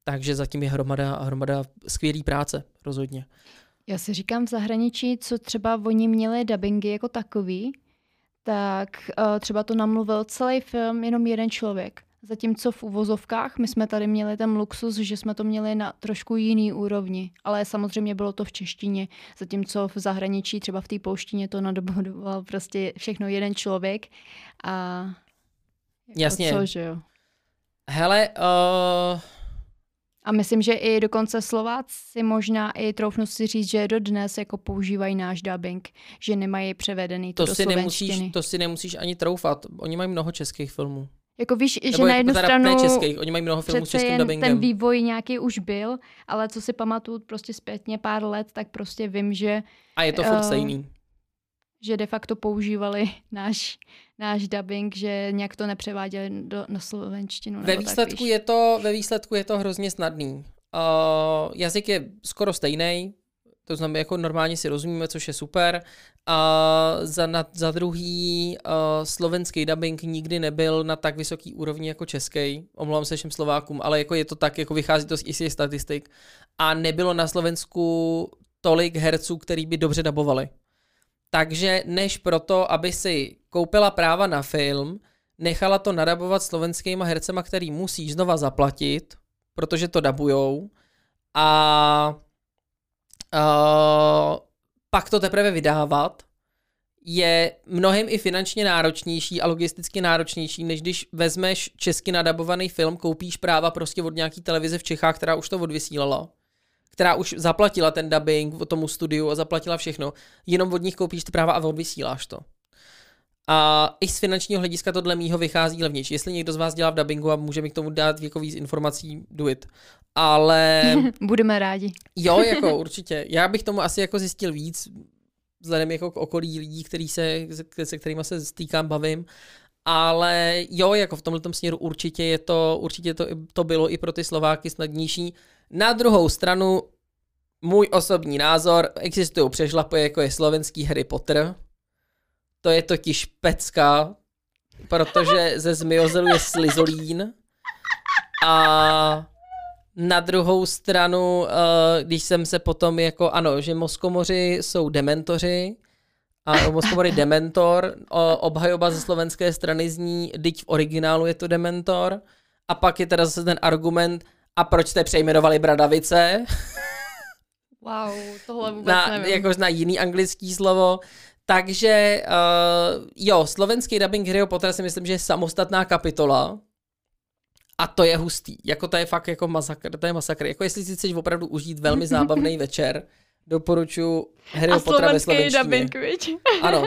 Takže zatím je hromada hromada skvělý práce, rozhodně. Já si říkám v zahraničí, co třeba oni měli dubbingy jako takový, tak uh, třeba to namluvil celý film jenom jeden člověk. Zatímco v uvozovkách my jsme tady měli ten luxus, že jsme to měli na trošku jiný úrovni, ale samozřejmě bylo to v češtině, zatímco v zahraničí, třeba v té pouštině to nadoboval prostě všechno jeden člověk a jako Jasně. Co, že jo? Hele, uh, A myslím, že i dokonce Slováci možná i troufnu si říct, že dodnes jako používají náš dubbing, že nemají převedený to, to do si, nemusíš, to si nemusíš ani troufat. Oni mají mnoho českých filmů. Jako víš, Nebo že na jako jednu stranu českých, oni mají mnoho filmů s českým dubbingem. ten vývoj nějaký už byl, ale co si pamatuju prostě zpětně pár let, tak prostě vím, že, A je to furt eh, stejný. že de facto používali náš, náš dubbing, že nějak to nepřeváděli do, na slovenštinu. Ve tak, výsledku, víš. je to, ve výsledku je to hrozně snadný. Uh, jazyk je skoro stejný, to znamená, jako normálně si rozumíme, což je super. A za, na, za druhý, uh, slovenský dubbing nikdy nebyl na tak vysoký úrovni jako český. Omlouvám se všem Slovákům, ale jako je to tak, jako vychází to z ICA statistik. A nebylo na Slovensku tolik herců, který by dobře dabovali. Takže než proto, aby si koupila práva na film, nechala to nadabovat slovenskýma hercema, který musí znova zaplatit, protože to dabujou. A uh, pak to teprve vydávat je mnohem i finančně náročnější a logisticky náročnější, než když vezmeš česky nadabovaný film, koupíš práva prostě od nějaký televize v Čechách, která už to odvysílala, která už zaplatila ten dubbing tomu studiu a zaplatila všechno, jenom od nich koupíš ty práva a odvysíláš to. A i z finančního hlediska to dle mýho vychází levnější. Jestli někdo z vás dělá v dubbingu a může mi k tomu dát jako víc informací, do it. Ale... Budeme rádi. Jo, jako určitě. Já bych tomu asi jako zjistil víc, vzhledem jako k okolí lidí, který se, se kterými se stýkám, bavím. Ale jo, jako v tomhle směru určitě je to, určitě to, to bylo i pro ty Slováky snadnější. Na druhou stranu, můj osobní názor, existují přešlapy, jako je slovenský Harry Potter, to je totiž pecka, protože ze zmiozelu je slizolín. A na druhou stranu, uh, když jsem se potom jako, ano, že Moskomoři jsou dementoři, a Moskomory dementor, obhajoba ze slovenské strany zní, teď v originálu je to dementor, a pak je teda zase ten argument, a proč jste přejmenovali Bradavice? Wow, tohle vůbec na, nevím. Jakož na jiný anglický slovo. Takže uh, jo, slovenský dubbing Harry Pottera si myslím, že je samostatná kapitola. A to je hustý. Jako to je fakt jako masakr. To je masakr. Jako jestli si chceš opravdu užít velmi zábavný večer, doporučuji Harry Pottera ve slovenštině. dubbing? Ano.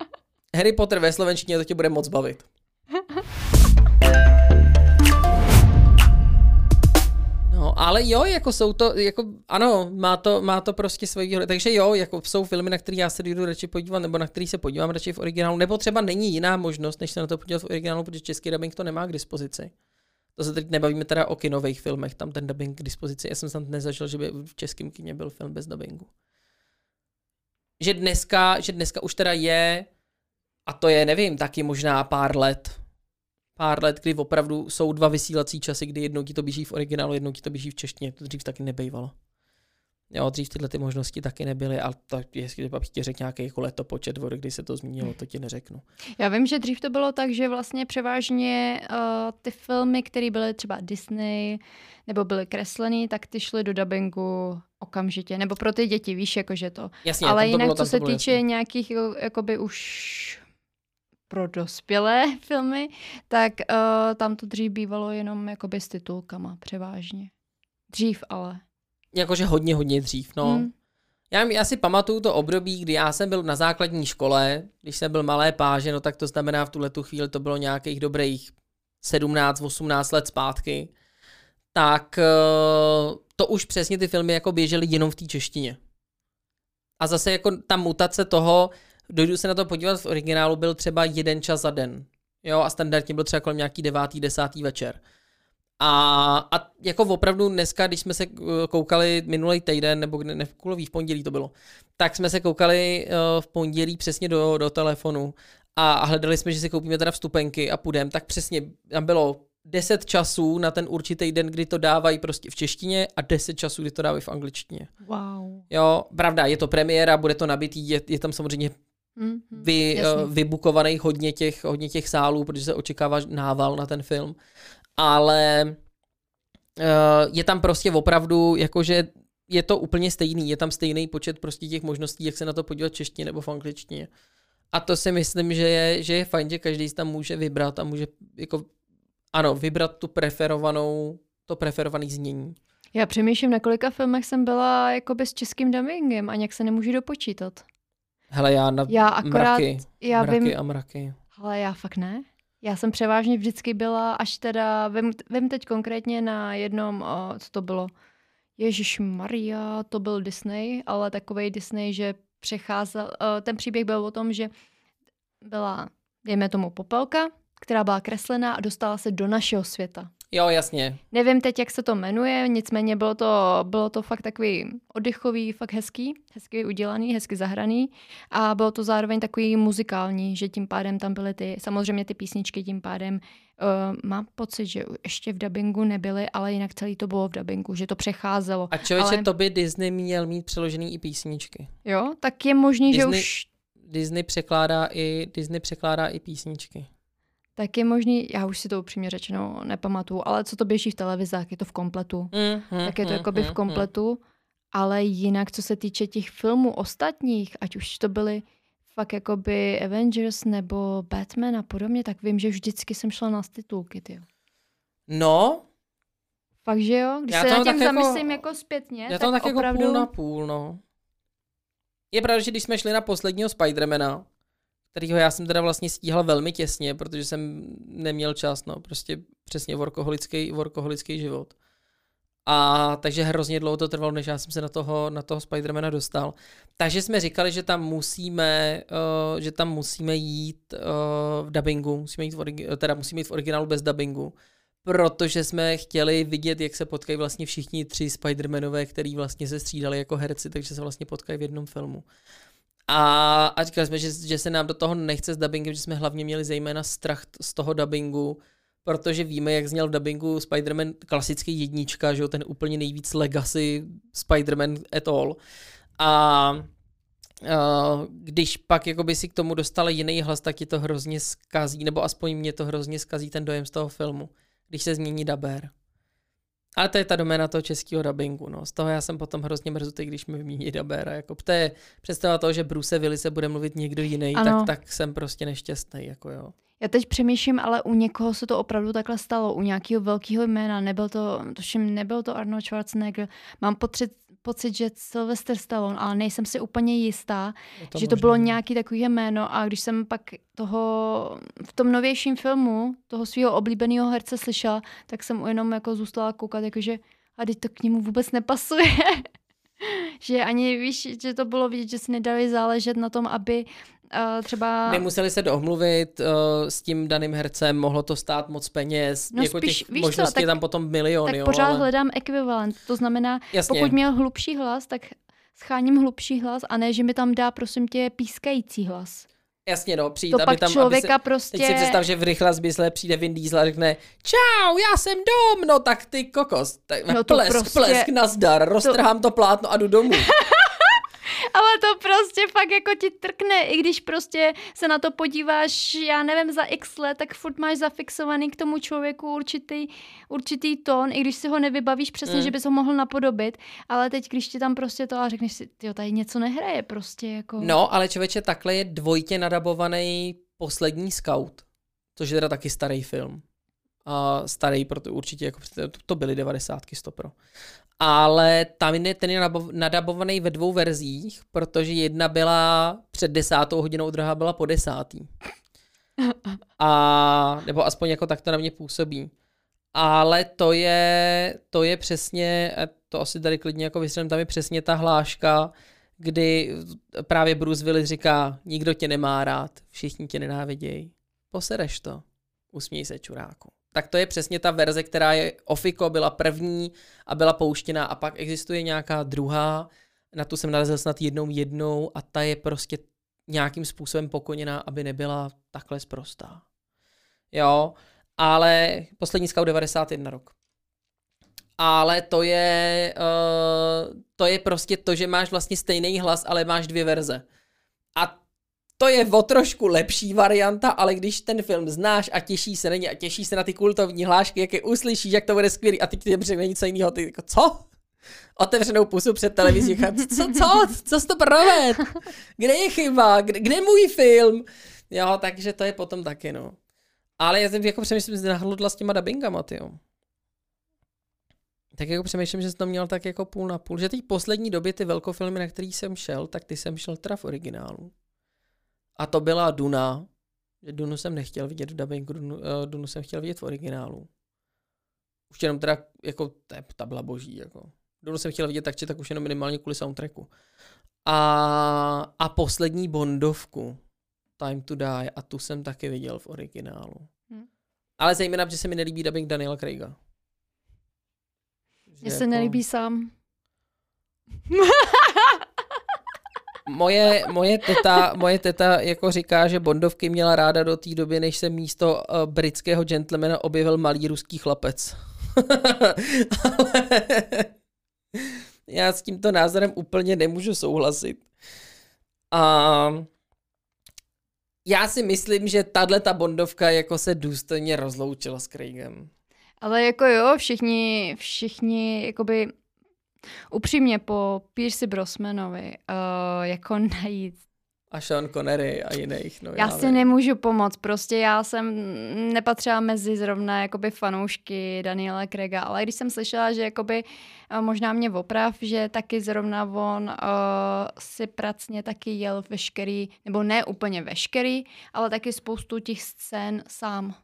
Harry Potter ve slovenštině, to tě bude moc bavit. Ale jo, jako jsou to, jako ano, má to, má to prostě svoji výhody. Takže jo, jako jsou filmy, na které já se jdu radši podívat, nebo na který se podívám radši v originálu, nebo třeba není jiná možnost, než se na to podívat v originálu, protože český dubbing to nemá k dispozici. To se teď nebavíme teda o kinových filmech, tam ten dubbing k dispozici. Já jsem snad nezažil, že by v českém kině byl film bez dubbingu. Že dneska, že dneska už teda je, a to je, nevím, taky možná pár let, pár let, kdy opravdu jsou dva vysílací časy, kdy jednou ti to běží v originálu, jednou ti to běží v češtině. To dřív taky nebejvalo. Jo, dřív tyhle ty možnosti taky nebyly, ale to, jestli bych ti řekl nějaký jako letopočet, od kdy se to zmínilo, to ti neřeknu. Já vím, že dřív to bylo tak, že vlastně převážně uh, ty filmy, které byly třeba Disney nebo byly kreslený, tak ty šly do dubbingu okamžitě. Nebo pro ty děti, víš, jakože to. Jasně, Ale to jinak, bylo, co se týče jasný. nějakých jako- jakoby už pro dospělé filmy, tak uh, tam to dřív bývalo jenom jakoby s titulkama převážně. Dřív ale. Jakože hodně, hodně dřív, no. Hmm. Já, já si pamatuju to období, kdy já jsem byl na základní škole, když jsem byl malé páže, no tak to znamená v tuhle tu chvíli to bylo nějakých dobrých 17-18 let zpátky, tak eh, to už přesně ty filmy jako běžely jenom v té češtině. A zase jako ta mutace toho, dojdu se na to podívat v originálu, byl třeba jeden čas za den. Jo, a standardně byl třeba kolem nějaký devátý, desátý večer. A, a jako opravdu dneska, když jsme se eh, koukali minulý týden, nebo ne, v kulový v pondělí to bylo, tak jsme se koukali uh, v pondělí přesně do, do telefonu a, a hledali jsme, že si koupíme teda vstupenky a půjdem, tak přesně tam bylo 10 časů na ten určitý den, kdy to dávají prostě v češtině a 10 časů, kdy to dávají v angličtině. Wow. Jo, pravda, je to premiéra, bude to nabitý, je, je tam samozřejmě Mm, vy, uh, vybukovaných hodně těch, hodně těch sálů, protože se očekává nával na ten film. Ale uh, je tam prostě opravdu, jakože je to úplně stejný, je tam stejný počet prostě těch možností, jak se na to podívat v češtině nebo v angličtině. A to si myslím, že je, že je fajn, že každý si tam může vybrat a může jako, ano, vybrat tu preferovanou, to preferovaný znění. Já přemýšlím, na kolika filmech jsem byla jakoby s českým dubbingem a nějak se nemůžu dopočítat. Hele, já na Já akorát, mraky, já mraky vím, a mraky. ale já fakt ne. Já jsem převážně vždycky byla, až teda, vím, vím teď konkrétně na jednom, o, co to bylo, Ježíš Maria, to byl Disney, ale takový Disney, že přecházel, o, ten příběh byl o tom, že byla, dejme tomu, popelka, která byla kreslená a dostala se do našeho světa. Jo, jasně. Nevím teď, jak se to jmenuje, nicméně bylo to, bylo to fakt takový oddechový, fakt hezký, hezky udělaný, hezky zahraný a bylo to zároveň takový muzikální, že tím pádem tam byly ty, samozřejmě ty písničky tím pádem, uh, mám pocit, že ještě v dabingu nebyly, ale jinak celý to bylo v dabingu, že to přecházelo. A člověče, ale, to by Disney měl mít přeložený i písničky. Jo, tak je možný, že Disney- už Disney překládá i, Disney překládá i písničky. Tak je možný, já už si to upřímně řečeno nepamatuju, ale co to běží v televizách, je to v kompletu. Mm, tak je to jakoby mm, v kompletu, ale jinak, co se týče těch filmů ostatních, ať už to byly fakt jakoby Avengers nebo Batman a podobně, tak vím, že vždycky jsem šla na titulky, ty. No, Fakt, že jo? Když Já se tam na tím jako- zamyslím jako zpětně, já tak tak opravdu... jako půl na půl, no. Je pravda, že když jsme šli na posledního Spidermana, kterýho já jsem teda vlastně stíhal velmi těsně, protože jsem neměl čas, no, prostě přesně workoholický, workoholický život. A takže hrozně dlouho to trvalo, než já jsem se na toho, na toho Spidermana dostal. Takže jsme říkali, že tam musíme, uh, že tam musíme jít uh, v dubbingu, musíme jít v origi- teda musíme jít v originálu bez dubbingu, protože jsme chtěli vidět, jak se potkají vlastně všichni tři Spidermanové, který vlastně se střídali jako herci, takže se vlastně potkají v jednom filmu. A, a říkali jsme, že, že se nám do toho nechce s dubbingem, že jsme hlavně měli zejména strach z toho dubbingu, protože víme, jak zněl v dubbingu Spider-Man klasický jednička, že jo, ten úplně nejvíc legacy Spider-Man at all. A když pak jakoby si k tomu dostal jiný hlas, tak ti to hrozně skazí, nebo aspoň mě to hrozně skazí ten dojem z toho filmu, když se změní daber. Ale to je ta doména toho českého dubbingu, no. Z toho já jsem potom hrozně mrzutý, když mi vymění dabéra. Jako to je představa toho, že Bruce Willis se bude mluvit někdo jiný, Ano. tak, tak jsem prostě nešťastný, jako jo. Já teď přemýšlím, ale u někoho se to opravdu takhle stalo, u nějakého velkého jména, nebyl to, tuším, nebyl to Arnold Schwarzenegger, mám pocit, pocit, že Sylvester Stallone, ale nejsem si úplně jistá, Je že to bylo no. nějaký takový jméno a když jsem pak toho v tom novějším filmu toho svého oblíbeného herce slyšela, tak jsem jenom jako zůstala koukat, jakože a teď to k němu vůbec nepasuje. že ani víš, že to bylo vidět, že si nedali záležet na tom, aby uh, třeba... Nemuseli se domluvit uh, s tím daným hercem, mohlo to stát moc peněz, No jako spíš, těch víš co, možností tak- je tam potom miliony, tak jo, pořád ale... hledám ekvivalent. To znamená, Jasně. pokud měl hlubší hlas, tak scháním hlubší hlas a ne, že mi tam dá, prosím tě, pískající hlas. Jasně, no, přijít, To aby pak tam, člověka aby se, prostě... Teď si představ, že v rychle zbysle přijde Vin Diesel a řekne Čau, já jsem dom, no tak ty kokos. Tak, No to plesk, prostě- plesk, nazdar, roztrhám to plátno a jdu domů. Ale to prostě fakt jako ti trkne, i když prostě se na to podíváš, já nevím, za x let, tak furt máš zafixovaný k tomu člověku určitý, určitý tón, i když si ho nevybavíš přesně, Mm. že bys ho mohl napodobit, ale teď, když ti tam prostě to a řekneš si, jo, tady něco nehraje prostě, jako... No, ale člověče, takhle je dvojitě nadabovaný poslední scout, což je teda taky starý film. A starý, proto určitě, jako, to- byly 90 stopro. Ale tam je ten je nadabovaný ve dvou verzích, protože jedna byla před desátou hodinou, druhá byla po desátý. A, nebo aspoň jako tak to na mě působí. Ale to je, to je přesně, to asi tady klidně jako vysvětlím, tam je přesně ta hláška, kdy právě Bruce Willis říká, nikdo tě nemá rád, všichni tě nenávidějí. Posereš to, usměj se čuráku. Tak to je přesně ta verze, která je Ofiko, byla první a byla pouštěná a pak existuje nějaká druhá, na tu jsem narazil snad jednou jednou a ta je prostě nějakým způsobem pokoněná, aby nebyla takhle sprostá. Jo, ale poslední scout 91 rok. Ale to je, uh, to je prostě to, že máš vlastně stejný hlas, ale máš dvě verze. A to je o trošku lepší varianta, ale když ten film znáš a těší se na ně a těší se na ty kultovní hlášky, jak je uslyšíš, jak to bude skvělý a teď ti řekne něco jiného, ty jako co? Otevřenou pusu před televizí, co, co, co jsi to proved? Kde je chyba? Kde, kde je můj film? Jo, takže to je potom taky, no. Ale já jsem jako přemýšlím, že nahludla s těma dubbingama, tyjo. Tak jako přemýšlím, že jsi to měl tak jako půl na půl. Že teď poslední době ty velkofilmy, na který jsem šel, tak ty jsem šel teda v originálu. A to byla Duna. Dunu jsem nechtěl vidět v dubbingu, Dunu, uh, Dunu jsem chtěl vidět v originálu. Už jenom teda, jako, ta, byla boží, jako. Dunu jsem chtěl vidět tak, či tak už jenom minimálně kvůli soundtracku. A, a poslední Bondovku, Time to Die, a tu jsem taky viděl v originálu. Hm. Ale zejména, že se mi nelíbí dubbing Daniela Craiga. Mně se jako- nelíbí sám. Moje, moje, teta, moje teta jako říká, že Bondovky měla ráda do té doby, než se místo uh, britského gentlemana objevil malý ruský chlapec. Ale já s tímto názorem úplně nemůžu souhlasit. A já si myslím, že tahle ta Bondovka jako se důstojně rozloučila s Craigem. Ale jako jo, všichni, všichni, jakoby upřímně po Pierce Brosmanovi, uh, jako najít A Sean Connery a jiných. No, Já si vím. nemůžu pomoct, prostě já jsem nepatřila mezi zrovna jakoby fanoušky Daniela Craiga, ale když jsem slyšela, že jakoby eh, možná mě oprav, že taky zrovna on uh, si pracně taky jel veškerý, nebo ne úplně veškerý, ale taky spoustu těch scén sám.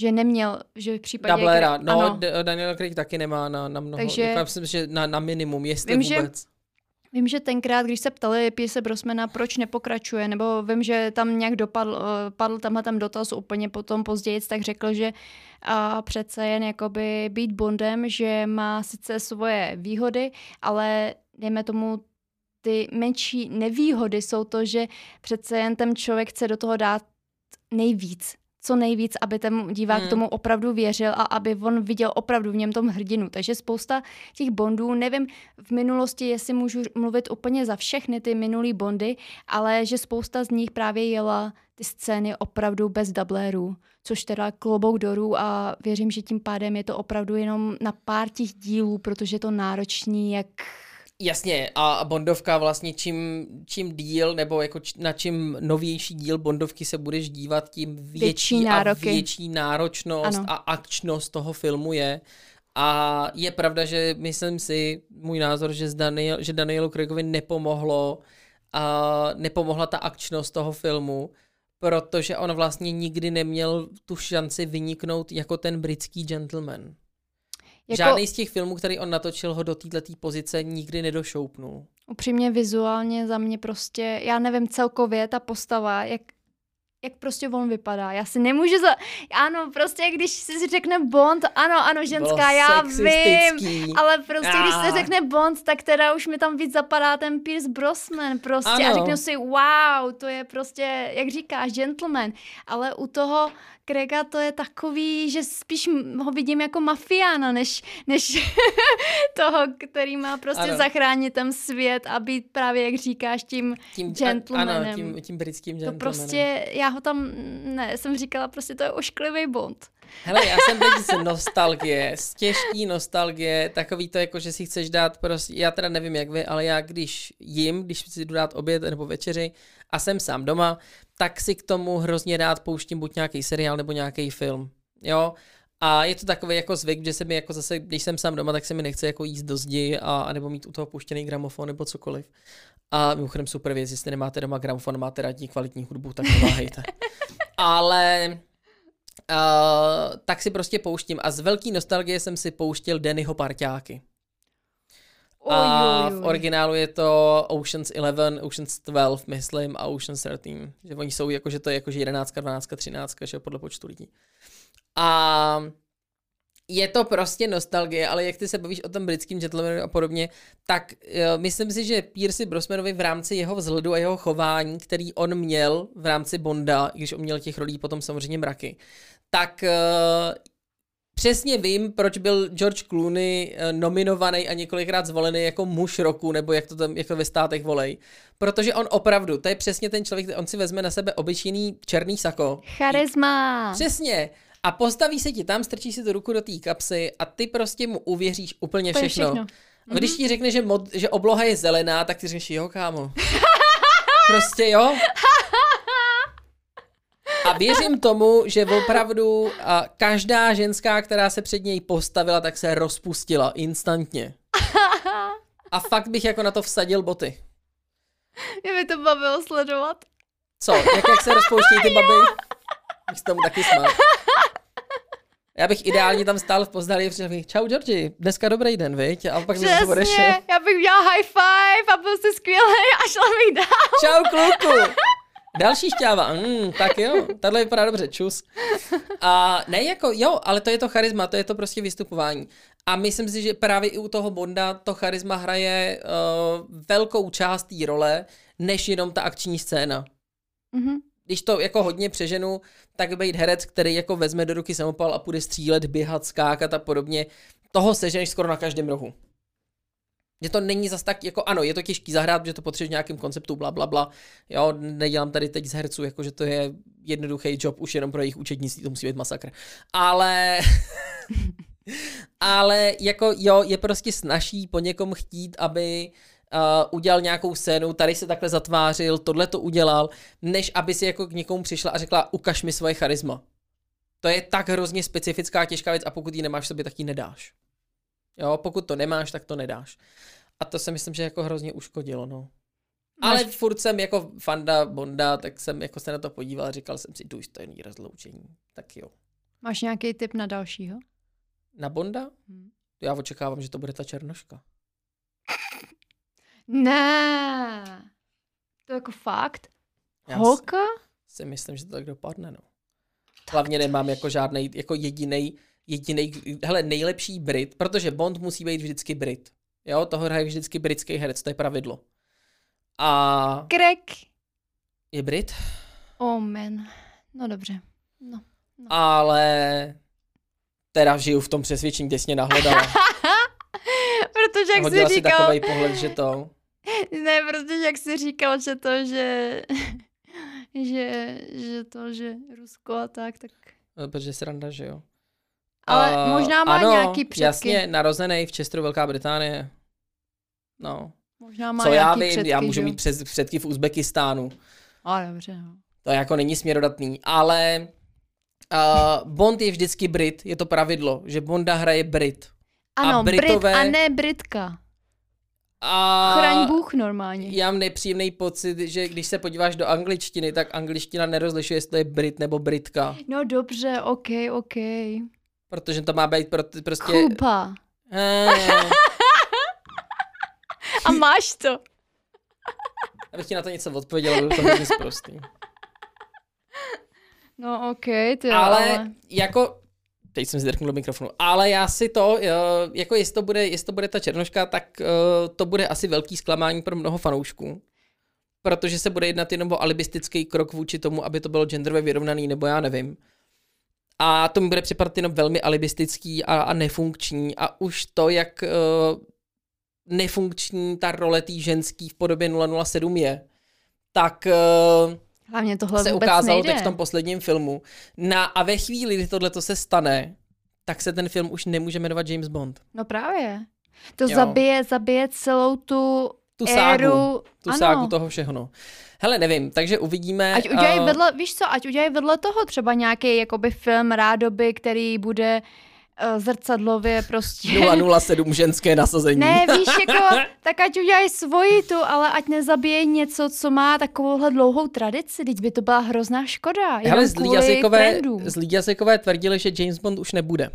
Že neměl, že v případě... Dublera, no ano. Daniel Craig taky nemá na, na mnoho, Takže- jako já myslím, že na, na minimum, jestli Vím, že- vůbec. Vím, že tenkrát, když se ptali Pierce Brosmana, proč nepokračuje, nebo vím, že tam nějak dopadl, eh, padl tenhle ten dotaz úplně potom později, tak řekl, že a přece jen jakoby být Bondem, že má sice svoje výhody, ale dejme tomu ty menší nevýhody jsou to, že přece jen ten člověk chce do toho dát nejvíc co nejvíc, aby ten divák Hmm. tomu opravdu věřil a aby on viděl opravdu v něm tom hrdinu. Takže spousta těch Bondů, nevím v minulosti, jestli můžu mluvit úplně za všechny ty minulý Bondy, ale že spousta z nich právě jela ty scény opravdu bez dublérů, což teda klobouk dolů a věřím, že tím pádem je to opravdu jenom na pár těch dílů, protože je to náročný, jak Jasně, a Bondovka vlastně čím, čím díl, nebo jako č, na čím novější díl Bondovky se budeš dívat, tím větší, Větší a nároky. větší náročnost Ano. a akčnost toho filmu je. A je pravda, že myslím si, můj názor, že, z Daniel, že Danielu Craigovi nepomohlo, a nepomohla ta akčnost toho filmu, protože on vlastně nikdy neměl tu šanci vyniknout jako ten britský gentleman. Jako Žádný z těch filmů, který on natočil, ho do této pozice nikdy nedošoupnul. upřímně vizuálně za mě prostě, já nevím celkově ta postava, jak jak prostě on vypadá. Já si nemůžu za... Ano, prostě když si řekne Bond, ano, ano, ženská, Bylo já vím, ale prostě když se Ah. řekne Bond, tak teda už mi tam víc zapadá ten Pierce Brosnan prostě Ano. a řeknu si, wow, to je prostě, jak říkáš, gentleman, ale u toho Craiga to je takový, že spíš ho vidím jako mafiána, než, než toho, který má prostě Ano. zachránit ten svět a být právě, jak říkáš, tím tím, gentlemanem. Ano, tím, tím britským to gentlemanem. prostě, já ho tam, ne, jsem říkala, prostě to je ošklivý Bond. Hele, já jsem teď z nostalgie, z těžký nostalgie, takový to jako, že si chceš dát prostě, já teda nevím jak vy, ale já když jim, když si jdu dát oběd nebo večeři a jsem sám doma, tak si k tomu hrozně rád pouštím buď nějaký seriál nebo nějaký film, jo. A je to takový jako zvyk, že se mi jako zase, když jsem sám doma, tak se mi nechce jako jíst do zdi a, a nebo mít u toho puštěný gramofon nebo cokoliv. A mimochodem super věc, jestli nemáte doma gramofon, máte rádi kvalitní hudbu, tak neváhejte. Ale Uh, tak si prostě pouštím. A z velký nostalgie jsem si pouštěl Dannyho parťáky. A v originálu je to Oceans 11, Oceans 12, myslím, a Oceans 13. Že oni jsou jako, že to je jako že 11, 12, 13, že podle počtu lidí. A je to prostě nostalgie, ale jak ty se bavíš o tom britském gentlemanu a podobně, tak uh, myslím si, že Pierce Brosnanovi v rámci jeho vzhledu a jeho chování, který on měl v rámci Bonda, když on měl těch rolí potom samozřejmě mraky, tak uh, přesně vím, proč byl George Clooney uh, nominovaný a několikrát zvolený jako muž roku, nebo jak to tam jak to ve státech volej. Protože on opravdu, to je přesně ten člověk, on si vezme na sebe obyčejný černý sako. Charisma. Přesně. A postaví se ti tam, strčí si tu ruku do té kapsy a ty prostě mu uvěříš úplně všechno. všechno. A když ti řekne, že, mod, že obloha je zelená, tak ty řekneš, jo, kámo. prostě jo. A věřím tomu, že opravdu a každá ženská, která se před něj postavila, tak se rozpustila instantně. A fakt bych jako na to vsadil boty. Mě by to bavilo sledovat. Co? Jak, jak se rozpouštějí ty baby? Bych tomu taky smál. Já bych ideálně tam stál v pozdali a řekl bych, čau Georgi, dneska dobrý den, viď? A pak se odešel. Přesně, já bych udělala high five a byl jsi skvělý a šla bych dál. Čau kluku. Další šťáva, mm, tak jo, tahle vypadá dobře, čus. A ne jako, jo, ale to je to charisma, to je to prostě vystupování. A myslím si, že právě i u toho Bonda to charisma hraje uh, velkou část té role, než jenom ta akční scéna. Mhm. Když to jako hodně přeženu, tak být herec, který jako vezme do ruky samopal a půjde střílet, běhat, skákat a podobně, toho seženeš skoro na každém rohu. Že to není zas tak, jako ano, je to těžký zahrát, protože to potřebuješ v nějakým konceptu, bla, bla, bla. Jo, nedělám tady teď z herců, jako že to je jednoduchý job, už jenom pro jejich účetnictví, to musí být masakr. Ale, ale jako jo, je prostě snaží po někom chtít, aby uh, udělal nějakou scénu, tady se takhle zatvářil, tohle to udělal, než aby si jako k někomu přišla a řekla, ukaž mi svoje charisma. To je tak hrozně specifická, těžká věc a pokud ji nemáš v sobě, tak ji nedáš. Jo, pokud to nemáš, tak to nedáš. A to si myslím, že jako hrozně uškodilo, no. Ale Máš- furt jsem jako fanda Bonda, tak jsem jako se na to podíval a říkal jsem si, důstojný rozloučení. Tak jo. Máš nějaký tip na dalšího? Na Bonda? Hm. Já očekávám, že to bude ta černoška. Ne. To jako fakt? Já Holka? si myslím, že to tak dopadne, no. Hlavně nemám jako žádný, jako jediný, jediný, hele, nejlepší Brit, protože Bond musí být vždycky Brit. Jo, toho hraje vždycky britský herec, to je pravidlo. A Krek. je Brit, Oh man. No dobře. No. ale teda žiju v tom přesvědčení, kde jsi mě nahledala. Protože jak Hodila jsi si říkal, takový pohled, že to... ne, protože jak jsi říkal, že to, že, že, že to, že Rusko a tak, tak. no, Protože sranda, že jo. Ale A- možná má ano, nějaký předky. jasně, narozený v Chesteru, Velká Británie. No, Možná má co já nějaký vím, předky, já můžu že mít přes, předky v Uzbekistánu. A dobře, no. To jako není směrodatný, ale uh, Bond je vždycky Brit, je to pravidlo, že Bonda hraje Brit. Ano, Britové- Brit a ne Britka. A Chraň Bůh normálně. já mám nepříjemný pocit, že když se podíváš do angličtiny, tak angličtina nerozlišuje, jestli to je Brit nebo Britka. No dobře, ok, ok. Protože to má být pro, prostě... Kuba. Eh, A máš to. abych ti na to něco odpověděl, bylo to hodně zprostý. No ok, ty ale, ale... jako, teď jsem si drknul do mikrofonu, ale já si to, eh, jako jestli to bude, jestli to bude ta černoška, tak eh, to bude asi velký zklamání pro mnoho fanoušků. Protože se bude jednat jenom o alibistický krok vůči tomu, aby to bylo genderově vyrovnaný, nebo já nevím. A to mi bude připadat jenom velmi alibistický a, a nefunkční. A už to, jak uh, nefunkční ta role té ženský v podobě 007 je, tak uh, Hlavně tohle se ukázalo nejde. teď v tom posledním filmu. Na, a ve chvíli, kdy tohle se stane, tak se ten film už nemůže jmenovat James Bond. No právě. To Jo. zabije, zabije celou tu, Tu ságu, éru. tu ano. ságu toho všechno. Hele, nevím, takže uvidíme. Ať udělají eh, vedle, víš co, ať udělají vedle toho třeba nějaký jakoby film rádoby, který bude uh, zrcadlově prostě... 007 ženské nasazení. Ne, víš, jako, tak ať udělají svoji tu, ale ať nezabije něco, co má takovouhle dlouhou tradici, teď by to byla hrozná škoda. Hele, zlí jazykové, zlí jazykové tvrdili, že James Bond už nebude.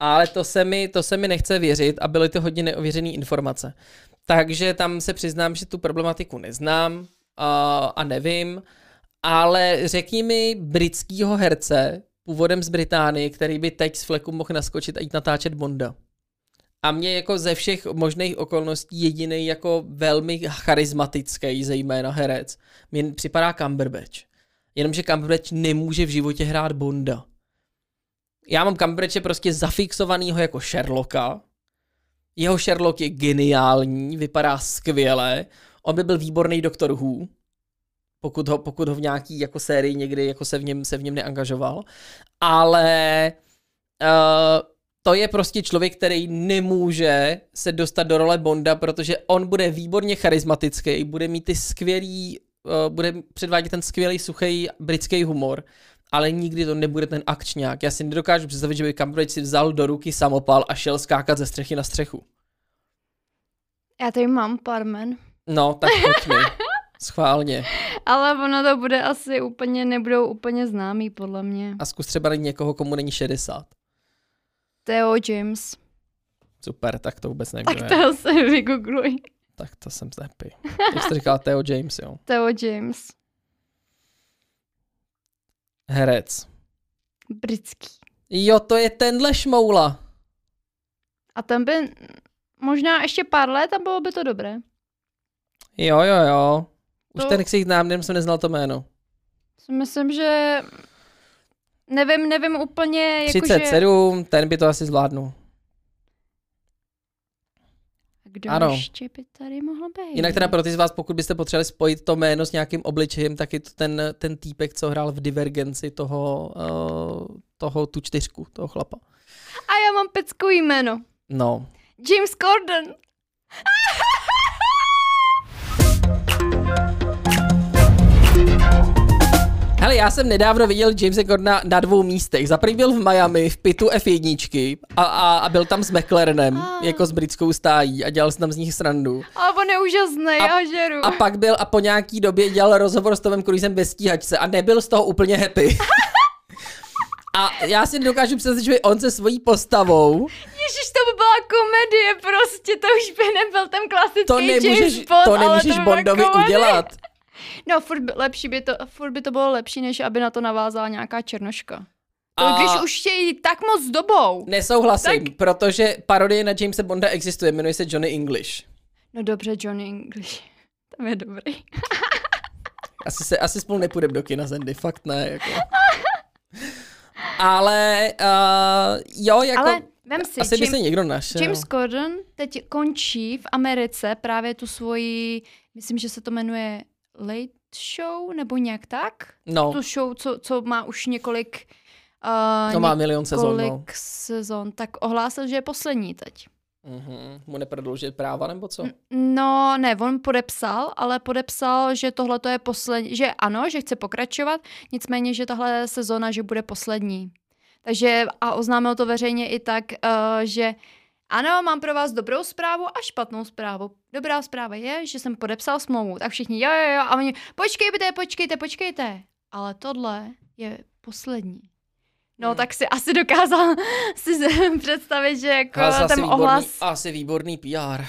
Ale to se mi, to se mi nechce věřit a byly to hodně neověřené informace. Takže tam se přiznám, že tu problematiku neznám a, a nevím, ale řekni mi britskýho herce, původem z Británie, který by teď z fleku mohl naskočit a jít natáčet Bonda. A mě jako ze všech možných okolností jediný jako velmi charismatický, zejména herec, mi připadá Cumberbatch. Jenomže Cumberbatch nemůže v životě hrát Bonda. Já mám Cumberbatche prostě zafixovanýho jako Sherlocka. Jeho Sherlock je geniální, vypadá skvěle. On by byl výborný doktor Who, pokud ho, pokud ho v nějaký jako sérii někdy jako se v něm, se v něm neangažoval. Ale uh, to je prostě člověk, který nemůže se dostat do role Bonda, protože on bude výborně charismatický, bude mít ty skvělý, uh, bude předvádět ten skvělý suchý britský humor, ale nikdy to nebude ten akčňák. Já si nedokážu představit, že by Cumberbatch si vzal do ruky samopal a šel skákat ze střechy na střechu. Já tady mám pár men, No, tak pojď mi. Schválně. ale ono to bude asi úplně, nebudou úplně známý podle mě. A zkus třeba někoho, komu není 60. Theo James. Super, tak to vůbec nevím. Tak to se vygoogluj. tak to jsem happy. Jak jsi to říkal, Theo James, jo. Theo James. Herec. Britský. Jo, to je tenhle šmoula. A ten by možná ještě pár let a bylo by to dobré. Jo, jo, jo. Už To- ten ksicht znám, jenom jsem neznal to jméno. Myslím, že nevím, nevím úplně, jakože... 37, ten by to asi zvládnul. Kdo Ano. ještě by tady mohl být? Jinak teda pro ty z vás, pokud byste potřebovali spojit to jméno s nějakým obličejem, tak je to ten, ten týpek, co hrál v Divergenci toho, uh, toho tu čtyřku, toho chlapa. A já mám peckou jméno. No. James Corden. Hele, já jsem nedávno viděl Jamesa Gordona na dvou místech. Za byl v Miami v pitu F1 a, a, a byl tam s McLarenem, Ah. jako s britskou stájí a dělal si tam z nich srandu. Ale on je úžasný, A- já žeru. A pak byl a po nějaký době dělal rozhovor s Tomem Cruisem bez stíhačce a nebyl z toho úplně happy. A já si dokážu představit, že by on se svojí postavou, Ježiš, to by byla komedie, prostě to už by nebyl ten klasický to nemůžeš, James Bond, to ale nemůžeš by byla Bondovi komedie. udělat. No, furt by, lepší by to, furt by to bylo lepší, než aby na to navázala nějaká černoška. A- Když už chtějí tak moc dobou. Nesouhlasím, protože parodie na Jamesa Bonda existuje, jmenuje se Johnny English. No dobře, Johnny English. Tam je dobrý. Asi, se, asi spolu nepůjdeme do kina, Zendy, fakt ne. Jako. Ale uh, jo, jako... Ale vem si, asi by se někdo našel. James Corden teď končí v Americe právě tu svoji, myslím, že se to jmenuje Late Show, nebo nějak tak? No, Tu show, co, co má už několik uh, to má milion sezon, no. sezon, tak ohlásil, že je poslední teď. Mhm. Mu neprodloužit práva, nebo co? No, ne, on podepsal, ale podepsal, že tohle to je poslední, že ano, že chce pokračovat, nicméně, že tahle sezona, že bude poslední. Takže a oznámil to veřejně i tak, uh, že ano, mám pro vás dobrou zprávu a špatnou zprávu. Dobrá zpráva je, že jsem podepsal smlouvu. Tak všichni, jo, jo, jo, a oni, počkejte, počkejte, počkejte. Ale tohle je poslední. No, Hmm. tak si asi dokázal si představit, že jako ten ohlas... asi výborný PR.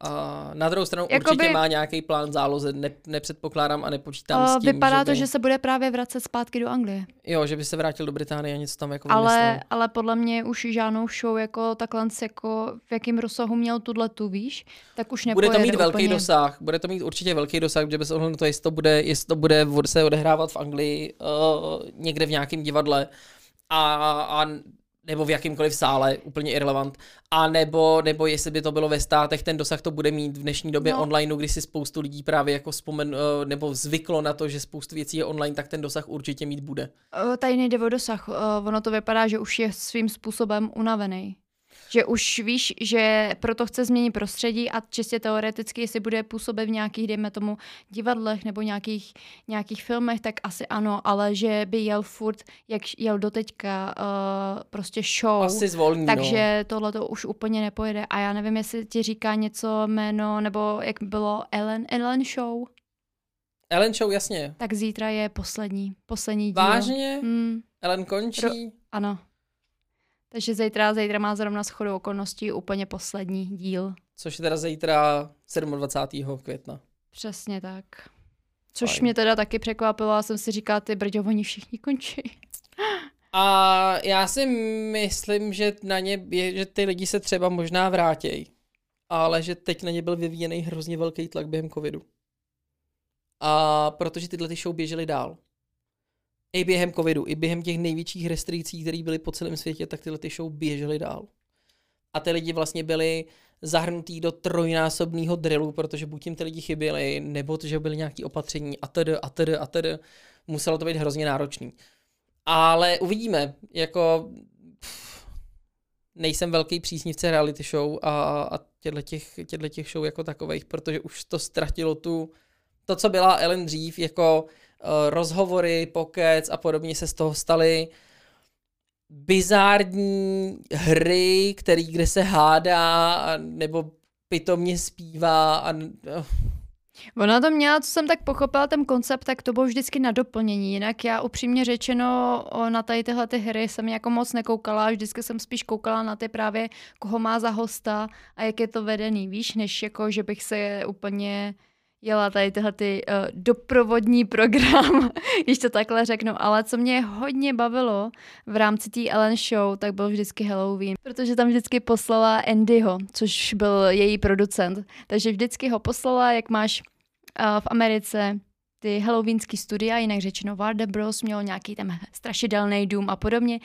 A na druhou stranu Jakoby- určitě má nějaký plán záloze, ne, nepředpokládám a nepočítám Uh, s tím, vypadá že to, by, že se bude právě vracet zpátky do Anglie. Jo, že by se vrátil do Británie a něco tam jako Ale, vymyslel. ale podle mě už žádnou show jako takhle jako v jakém rozsahu měl tuhle tu, víš, tak už Bude nepojede to mít velký úplně. dosah, bude to mít určitě velký dosah, protože bez ohledu na to, jestli to bude, jestli to bude se odehrávat v Anglii uh, někde v nějakém divadle a, a nebo v jakýmkoliv sále, úplně irrelevant, a nebo, nebo jestli by to bylo ve státech, ten dosah to bude mít v dnešní době No. online, kdy si spoustu lidí právě jako vzpomen, uh, nebo zvyklo na to, že spoustu věcí je online, tak ten dosah určitě mít bude. Uh, tady nejde o dosah, uh, ono to vypadá, že už je svým způsobem unavený. Že už víš, že proto chce změnit prostředí a čistě teoreticky, jestli bude působit v nějakých, dejme tomu, divadlech nebo nějakých, nějakých filmech, tak asi ano, ale že by jel furt, jak jel doteďka, uh, prostě show. Asi zvolní, no. Takže tohle to už úplně nepojede. A já nevím, jestli ti říká něco jméno, nebo jak bylo Ellen, Ellen Show. Ellen Show, jasně. Tak zítra je poslední, poslední díl. Vážně? Hmm, Ellen končí? ano. Takže zítra, zítra má zrovna shodou okolností úplně poslední díl. Což je teda zítra 27. května. Přesně tak. Což Fajn. mě teda taky překvapilo a jsem si říkala, ty brďo, oni všichni končí. A já si myslím, že na ně, je, že ty lidi se třeba možná vrátějí, ale že teď na ně byl vyvíjený hrozně velký tlak během covidu. A protože tyhle ty show běžely dál. I během covidu, i během těch největších restrikcí, které byly po celém světě, tak tyhle ty show běžely dál. A ty lidi vlastně byli zahrnutý do trojnásobného drillu, protože buď jim ty lidi chyběli, nebo to, že byly nějaké opatření a tedy a tedy a tedy. Muselo to být hrozně náročný. Ale uvidíme, jako pff, nejsem velký příznivce reality show a, a těchto těch, těch show jako takových, protože už to ztratilo tu, to, co byla Ellen dřív, jako rozhovory, pokec a podobně se z toho staly bizární hry, který, kde se hádá a, nebo pitomně zpívá a uh, Ona to měla, co jsem tak pochopila, ten koncept, tak to bylo vždycky na doplnění. Jinak já upřímně řečeno na tady tyhle ty hry jsem jako moc nekoukala, vždycky jsem spíš koukala na ty právě, koho má za hosta a jak je to vedený, víš, než jako, že bych se úplně jela tady tyhle ty uh, doprovodní program, když to takhle řeknu, ale co mě hodně bavilo v rámci té Ellen Show, tak byl vždycky Halloween, protože tam vždycky poslala Andyho, což byl její producent, takže vždycky ho poslala, jak máš uh, v Americe ty halloweenský studia, jinak řečeno Warner Bros. měl nějaký tam strašidelný dům a podobně.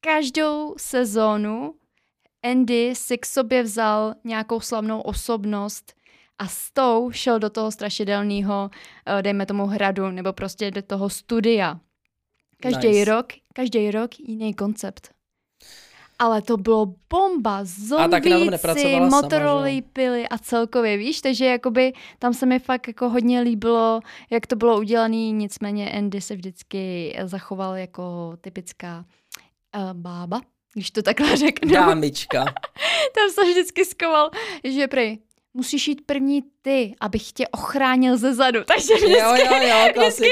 Každou sezónu Andy si k sobě vzal nějakou slavnou osobnost, a s tou šel do toho strašidelného, eh, dejme tomu hradu, nebo prostě do toho studia. Každý nice. rok, každý rok jiný koncept. Ale to bylo bomba, zombíci, motorolí pily a celkově, víš, takže jakoby tam se mi fakt jako hodně líbilo, jak to bylo udělané, nicméně Andy se vždycky zachoval jako typická uh, bába, když to takhle řeknu. Dámička. tam se vždycky skoval, že prej, musíš jít první ty, abych tě ochránil ze zadu. Takže vždycky, jo, jo, jo, vždycky,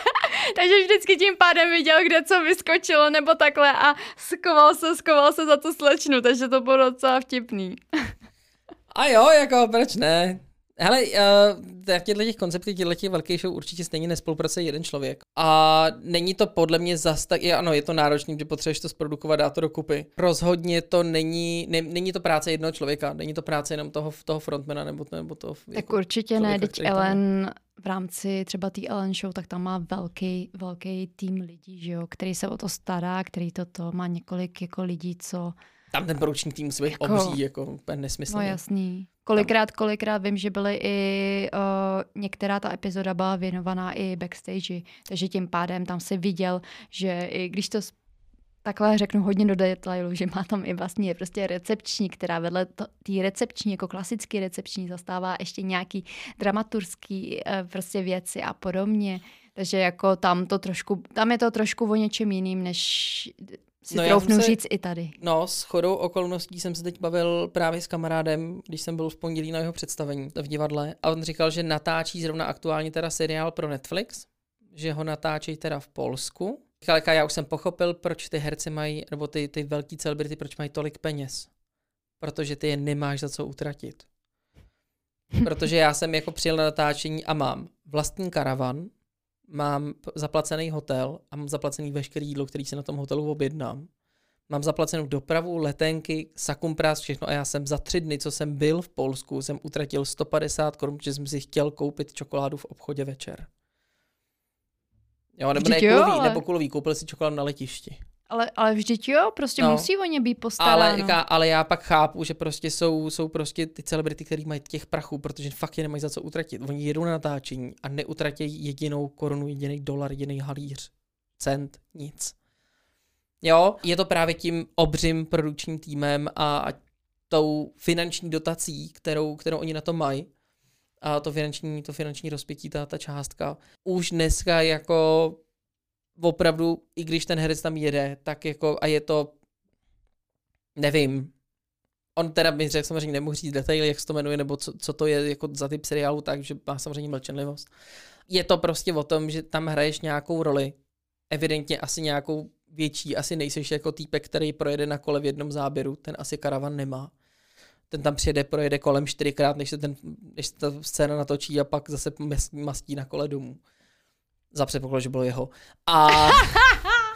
takže vždycky tím pádem viděl, kde co vyskočilo nebo takhle a skoval se, skoval se za tu slečnu, takže to bylo docela vtipný. A jo, jako proč ne? Hele, uh, těchto těch konceptech, těchto těch velkých show určitě stejně nespolupracuje jeden člověk. A není to podle mě zas tak, je, ano, je to náročný, že potřebuješ to zprodukovat, dát to dokupy. Rozhodně to není, ne, není to práce jednoho člověka, není to práce jenom toho, toho frontmana nebo, nebo toho Tak jako určitě člověka, ne, teď Ellen v rámci třeba té Ellen Show, tak tam má velký, velký tým lidí, že jo, který se o to stará, který toto má několik jako lidí, co tam ten produční tým musí být jako, obří, jako úplně nesmyslný. No jasný. Kolikrát, kolikrát vím, že byly i uh, některá ta epizoda byla věnovaná i backstage, takže tím pádem tam se viděl, že i když to takhle řeknu hodně do detailu, že má tam i vlastně prostě recepční, která vedle té recepční, jako klasický recepční, zastává ještě nějaký dramaturský uh, prostě věci a podobně. Takže jako tam to trošku, tam je to trošku o něčem jiným, než si no troufnu se, říct i tady. No, s chodou okolností jsem se teď bavil právě s kamarádem, když jsem byl v pondělí na jeho představení v divadle a on říkal, že natáčí zrovna aktuálně teda seriál pro Netflix, že ho natáčí teda v Polsku. Říkal, já už jsem pochopil, proč ty herci mají, nebo ty, ty velký celebrity, proč mají tolik peněz. Protože ty je nemáš za co utratit. Protože já jsem jako přijel na natáčení a mám vlastní karavan, mám zaplacený hotel a mám zaplacený veškerý jídlo, který si na tom hotelu objednám. Mám zaplacenou dopravu, letenky, sakumpras, všechno a já jsem za tři dny, co jsem byl v Polsku, jsem utratil 150 korun, protože jsem si chtěl koupit čokoládu v obchodě večer. Jo, nebo ne, kulový, ale... nebo kulový, koupil si čokoládu na letišti. Ale, ale vždyť jo, prostě no, musí o ně být postaráno. Ale, ale já pak chápu, že prostě jsou, jsou prostě ty celebrity, které mají těch prachů, protože fakt je nemají za co utratit. Oni jedou na natáčení a neutratí jedinou korunu, jediný dolar, jediný halíř, cent, nic. Jo, je to právě tím obřím produkčním týmem a, a tou finanční dotací, kterou, kterou oni na to mají, a to finanční, to finanční rozpětí, ta, ta částka, už dneska jako opravdu, i když ten herec tam jede, tak jako, a je to, nevím, on teda mi řekl samozřejmě nemohu říct detaily, jak se to jmenuje, nebo co, co to je jako za typ seriálu, takže má samozřejmě mlčenlivost. Je to prostě o tom, že tam hraješ nějakou roli, evidentně asi nějakou větší, asi nejseš jako týpek, který projede na kole v jednom záběru, ten asi karavan nemá. Ten tam přijede, projede kolem čtyřikrát, než se, ten, než se ta scéna natočí a pak zase mastí na kole domů. Za předpoklad, že bylo jeho. A,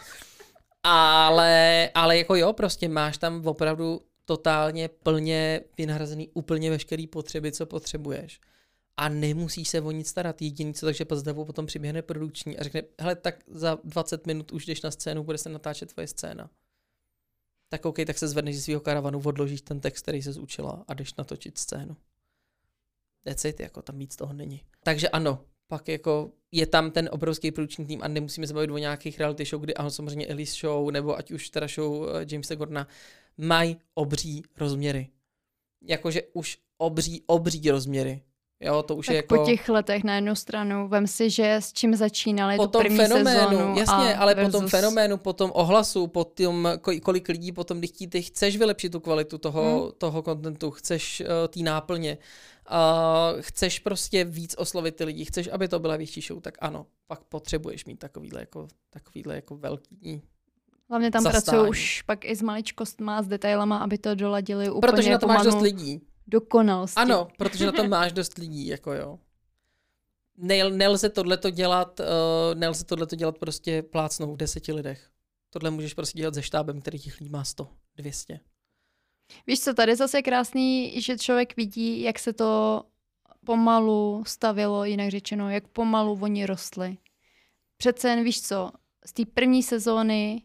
ale, ale jako jo, prostě máš tam opravdu totálně plně vynahrazený úplně veškerý potřeby, co potřebuješ. A nemusíš se o nic starat. Jediný co, takže později potom přiběhne produkční a řekne, hele, tak za 20 minut už jdeš na scénu, bude se natáčet tvoje scéna. Tak OK, tak se zvedneš ze svého karavanu, odložíš ten text, který se zúčila a jdeš natočit scénu. That's it, jako tam víc toho není. Takže ano, pak jako je tam ten obrovský produkční tým a nemusíme se bavit o nějakých reality show, kdy ano, samozřejmě Elise show, nebo ať už teda show uh, Jamesa Gordona, mají obří rozměry. Jakože už obří, obří rozměry. Jo, to už tak je jako... po těch letech na jednu stranu, vem si, že s čím začínali po tu první fenoménu, sezónu jasně, ale versus... po tom fenoménu, po tom ohlasu, po tom, kolik lidí potom, když ty chceš vylepšit tu kvalitu toho, hmm. toho kontentu, chceš uh, tý náplně, uh, chceš prostě víc oslovit ty lidi, chceš, aby to byla větší show, tak ano, pak potřebuješ mít takovýhle jako, takovýhle jako velký Hlavně tam pracují už pak i s maličkostma, s detailama, aby to doladili úplně Protože na to máš dost lidí. Dokonalosti. Ano, protože na to máš dost lidí, jako jo. nel, nelze tohleto dělat, uh, nelze tohleto dělat prostě plácnou v deseti lidech. Tohle můžeš prostě dělat se štábem, který těch lidí má 100, 200. Víš co, tady zase je krásný, že člověk vidí, jak se to pomalu stavilo, jinak řečeno, jak pomalu oni rostli. Přece jen víš co, z té první sezóny,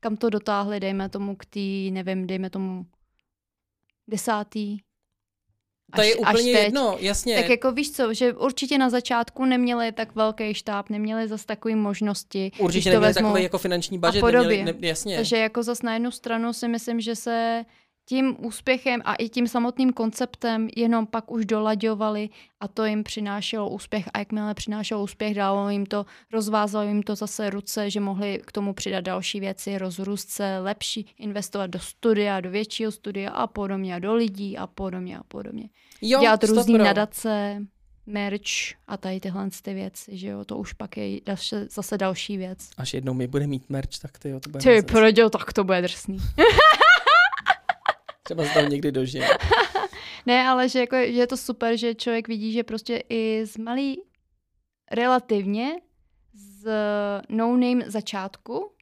kam to dotáhli, dejme tomu k té, nevím, dejme tomu desátý, To je až- až úplně teď. jedno, jasně. Tak jako víš co, že určitě na začátku neměli tak velký štáb, neměli zase takové možnosti. Určitě to neměli vezmu. takový jako finanční budget, podobě. neměli, ne, jasně. Takže jako zas na jednu stranu si myslím, že se tím úspěchem a i tím samotným konceptem jenom pak už dolaďovali a to jim přinášelo úspěch a jakmile přinášelo úspěch, dalo jim to, rozvázalo jim to zase ruce, že mohli k tomu přidat další věci, rozrůst se, lepší, investovat do studia, do většího studia a podobně, a do lidí a podobně a podobně. jo, Dělat různý nadace, merch a tady tyhle ty věci, že jo, to už pak je další- zase další věc. Až jednou mi bude mít merch, tak ty jo, to bude Ty proděl, tak to bude drsný. Třeba se tam někdy dožije. Ne, ale že, jako, že je to super, že člověk vidí, že prostě i z malý relativně z no-name začátku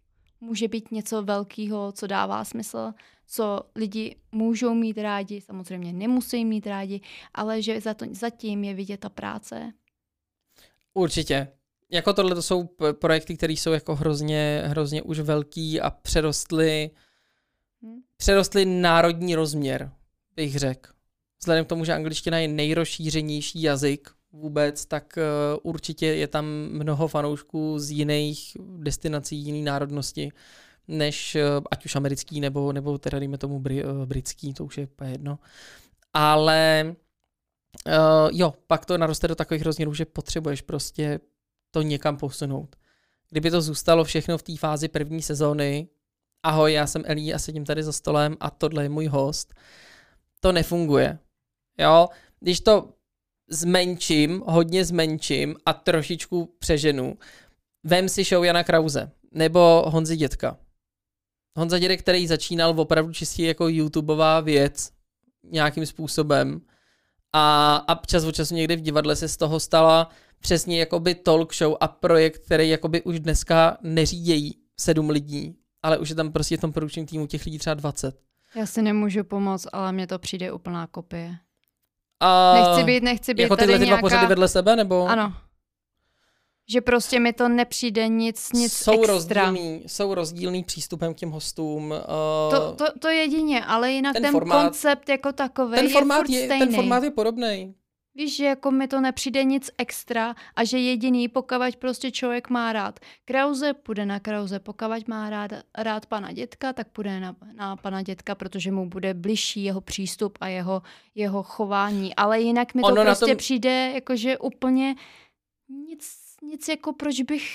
může být něco velkého, co dává smysl, co lidi můžou mít rádi, samozřejmě nemusí mít rádi, ale že za to, zatím je vidět ta práce. Určitě. Jako tohle to jsou projekty, které jsou jako hrozně, hrozně už velký a přerostly, Hm. Přerostly národní rozměr, bych řekl. Vzhledem k tomu, že angličtina je nejrozšířenější jazyk vůbec, tak uh, určitě je tam mnoho fanoušků z jiných destinací, jiný národnosti, než uh, ať už americký, nebo, nebo teda dejme tomu uh, britský, to už je jedno. Ale Uh, jo, pak to naroste do takových rozměrů, že potřebuješ prostě to někam posunout. Kdyby to zůstalo všechno v té fázi první sezóny, ahoj, já jsem Elí a sedím tady za stolem a tohle je můj host, to nefunguje. Jo, když to zmenším, hodně zmenším a trošičku přeženu, vem si show Jana Krause nebo Honzi Dětka. Honza Dědek, který začínal opravdu čistě jako YouTubeová věc nějakým způsobem, a, a čas od času někdy v divadle se z toho stala přesně jakoby talk show a projekt, který jakoby už dneska neřídějí sedm lidí, ale už je tam prostě v tom produkčním týmu těch lidí třeba 20. Já si nemůžu pomoct, ale mně to přijde úplná kopie. A Nechci být, nechci být jako tady tyhle ty dva nějaká... pořady vedle sebe, nebo? Ano. Že prostě mi to nepřijde nic, nic jsou extra. rozdílný, jsou rozdílný přístupem k těm hostům. Uh, To, to, to jedině, ale jinak ten ten, formát- koncept jako takový ten, je formát je, stejný. ten formát je podobný. Víš, že jako mi to nepřijde nic extra a že jediný, pokud prostě člověk má rád Krause, půjde na Krause, pokud má rád, rád pana dětka, tak půjde na, na pana dětka, protože mu bude bližší jeho přístup a jeho, jeho chování. Ale jinak mi to Ono prostě tom- přijde jakože úplně nic, nic jako proč bych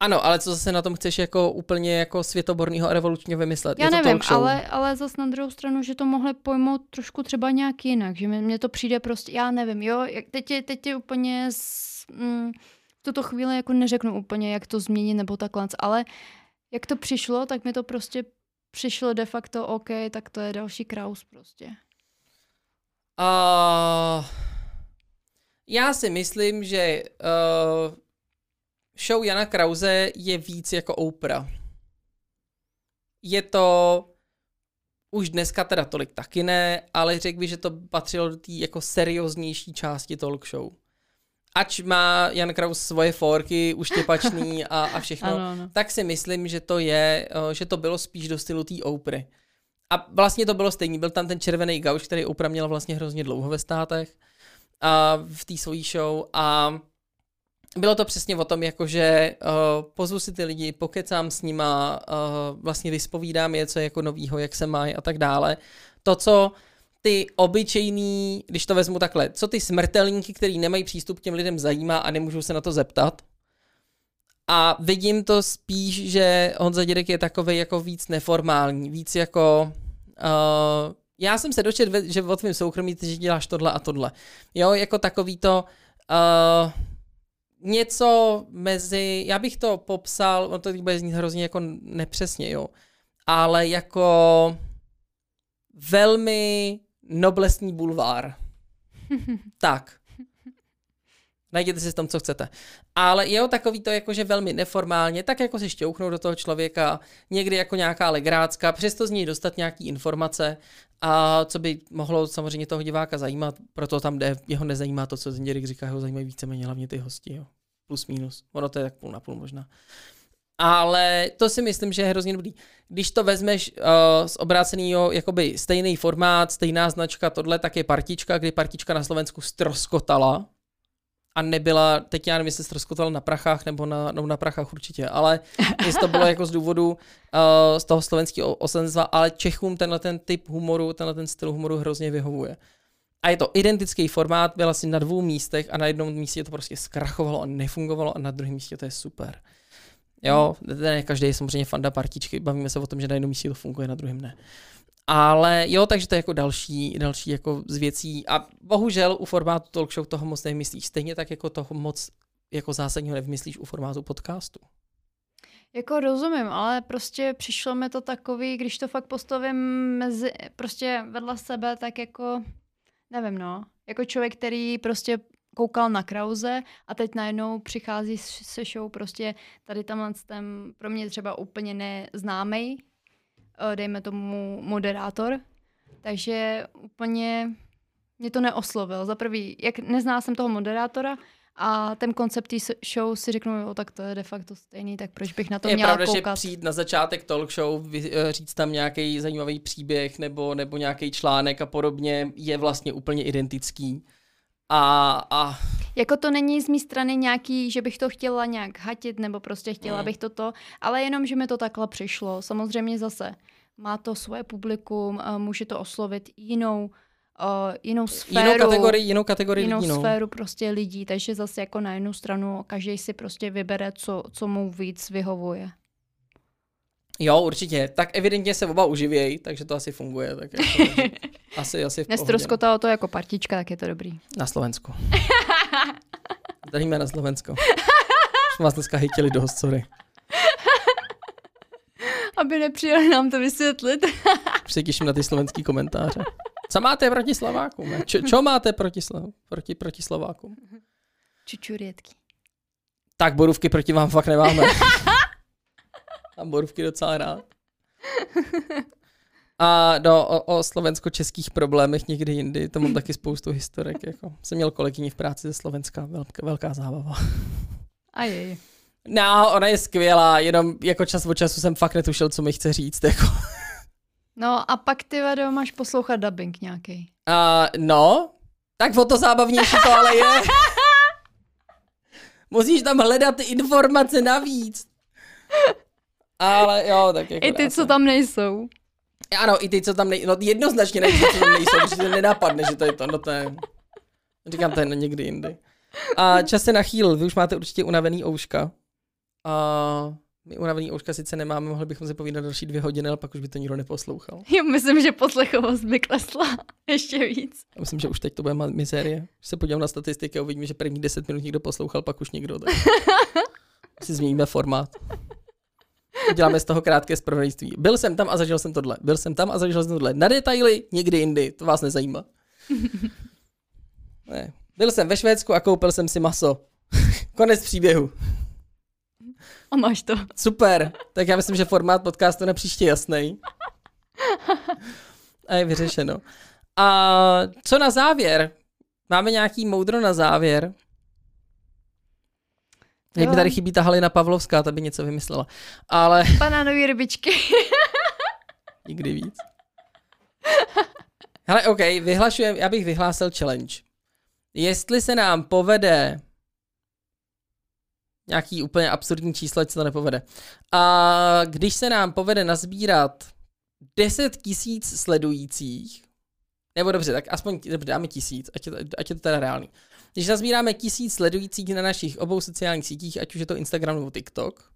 Ano, ale co zase na tom chceš jako úplně jako světoborného a revolučního vymyslet? Já je to nevím, ale, ale zas na druhou stranu, že to mohli pojmout trošku třeba nějak jinak, že mně to přijde prostě, já nevím, jo, jak teď je, teď je úplně s, mm, v tuto chvíli jako neřeknu úplně, jak to změnit nebo takhle, ale jak to přišlo, tak mi to prostě přišlo de facto OK, tak to je další Kraus prostě. Uh, já si myslím, že uh, show Jana Krause je víc jako Oprah. Je to už dneska teda tolik taky ne, ale řekl bych, že to patřilo do té jako serióznější části talk show. Ač má Jan Kraus svoje forky uštěpačný a, a všechno, Ano, ano. tak si myslím, že to je, eh, že to bylo spíš do stylu té Opry. A vlastně to bylo stejný, byl tam ten červený gauč, který Oprah měla vlastně hrozně dlouho ve státech a v té svojí show a bylo to přesně o tom, jakože uh, pozvu si ty lidi, pokecám s nima, uh, vlastně vyspovídám je, co je jako novýho, jak se mají a tak dále. To, co ty obyčejný, když to vezmu takhle, co ty smrtelníky, který nemají přístup k těm lidem zajímá a nemůžou se na to zeptat. A vidím to spíš, že Honza Dědek je takový jako víc neformální, víc jako... Uh, já jsem se dočet, ve- že o tvém soukromí, že děláš tohle a tohle. Jo, jako takový to... Uh, něco mezi, já bych to popsal, on to teď bude znít hrozně jako nepřesně, jo, ale jako velmi noblesní bulvár. tak. Najděte si v tom, co chcete. Ale jo, takový to jakože velmi neformálně, tak jako si šťouchnout do toho člověka, někdy jako nějaká legrácka, přesto z něj dostat nějaký informace a co by mohlo samozřejmě toho diváka zajímat, proto tam jde, jeho nezajímá to, co Zinděrik říká, jeho zajímají víceméně hlavně ty hosti, jo. Plus minus. Ono to je tak půl na půl možná. Ale to si myslím, že je hrozně dobrý. Když to vezmeš uh, z obráceného, jakoby stejný formát, stejná značka, tohle, tak je partička, kdy partička na Slovensku stroskotala a nebyla, teď já nevím, jestli stroskotala na prachách nebo na, no na prachách určitě, ale jestli to bylo jako z důvodu uh, z toho slovenského osenstva, ale Čechům tenhle ten typ humoru, tenhle ten styl humoru hrozně vyhovuje. A je to identický formát, byl asi na dvou místech a na jednom místě to prostě zkrachovalo a nefungovalo a na druhém místě to je super. Jo, ne každý je samozřejmě fanda partičky, bavíme se o tom, že na jednom místě to funguje, na druhém ne. Ale jo, takže to je jako další, další jako z věcí. A bohužel u formátu talk show toho moc nevymyslíš. Stejně tak jako toho moc jako zásadního nevymyslíš u formátu podcastu. Jako rozumím, ale prostě přišlo mi to takový, když to fakt postavím mezi, prostě vedle sebe, tak jako, nevím no, jako člověk, který prostě koukal na Krause a teď najednou přichází se show prostě tady tamhle ten pro mě třeba úplně neznámý, dejme tomu moderátor, takže úplně mě to neoslovil. Za prvý, jak nezná jsem toho moderátora, a ten koncept té show si řeknu, jo, tak to je de facto stejný, tak proč bych na to je měla pravda, koukat? že přijít na začátek talk show, eh, říct tam nějaký zajímavý příběh nebo, nebo nějaký článek a podobně je vlastně úplně identický. A, a Jako to není z mé strany nějaký, že bych to chtěla nějak hatit, nebo prostě chtěla Mm. bych toto, ale jenom, že mi to takhle přišlo. Samozřejmě zase má to svoje publikum, a může to oslovit jinou, uh, jinou sféru. jinou kategorii, jinou kategorii jinou lidí, no. sféru prostě lidí, takže zase jako na jednu stranu každý si prostě vybere, co, co mu víc vyhovuje. Jo, určitě. Tak evidentně se oba uživějí, takže to asi funguje. Tak jako, asi, asi v pohodě. Nestroskotalo to jako partička, tak je to dobrý. Na Slovensku. Zdravíme na Slovensko. Jsme vás dneska hejtili do sorry. Aby nepřijeli nám to vysvětlit. Už se těším na ty slovenský komentáře. Co máte proti Slovákům? Čo, čo máte proti, Slo- proti, proti Slovákům? Čučurietky. Tak borůvky proti vám fakt nemáme. Mám borůvky docela rád. A do, o, o slovensko-českých problémech někdy jindy, to mám taky spoustu historek. Jako. Jsem měl kolegyni v práci ze Slovenska, velká, velká zábava. A jej. No, ona je skvělá, jenom jako čas od času jsem fakt netušil, co mi chce říct. Jako. No a pak ty Vado, máš poslouchat dubbing nějaký. A, no, tak o to zábavnější to ale je. Musíš tam hledat informace navíc. Ale jo, tak jako I ty, co se. tam nejsou. Ano, i ty, co tam nejsou. No jednoznačně nejsou, co tam nejsou, protože to nenapadne, že to je to. No to je... Říkám, to je někdy jindy. A čas se nachýlil, vy už máte určitě unavený ouška. A my unavený ouška sice nemáme, mohli bychom si povídat další dvě hodiny, ale pak už by to nikdo neposlouchal. Jo, myslím, že poslechovost by klesla ještě víc. Já myslím, že už teď to bude mizérie. Když se podívám na statistiky a uvidíme, že první 10 minut někdo poslouchal, pak už nikdo. Tak si změníme formát. Děláme z toho krátké zpravodajství. Byl jsem tam a zažil jsem tohle. Byl jsem tam a zažil jsem tohle. Na detaily někdy jindy. To vás nezajímá. Ne. Byl jsem ve Švédsku a koupil jsem si maso. Konec příběhu. A máš to. Super. Tak já myslím, že formát podcastu na příště jasný. A je vyřešeno. A co na závěr? Máme nějaký moudro na závěr? Jak Jo. mi tady chybí ta Halina Pavlovská, ta by něco vymyslela. Ale Banánové rybičky. nikdy víc. Hele, OK, vyhlašujem, já bych vyhlásil challenge. Jestli se nám povede nějaký úplně absurdní číslo, se to nepovede. A když se nám povede nazbírat 10 tisíc sledujících, nebo dobře, tak aspoň dobře, dáme tisíc, ať je, ať je to teda reálný. Když nazbíráme tisíc sledujících na našich obou sociálních sítích, ať už je to Instagram nebo TikTok,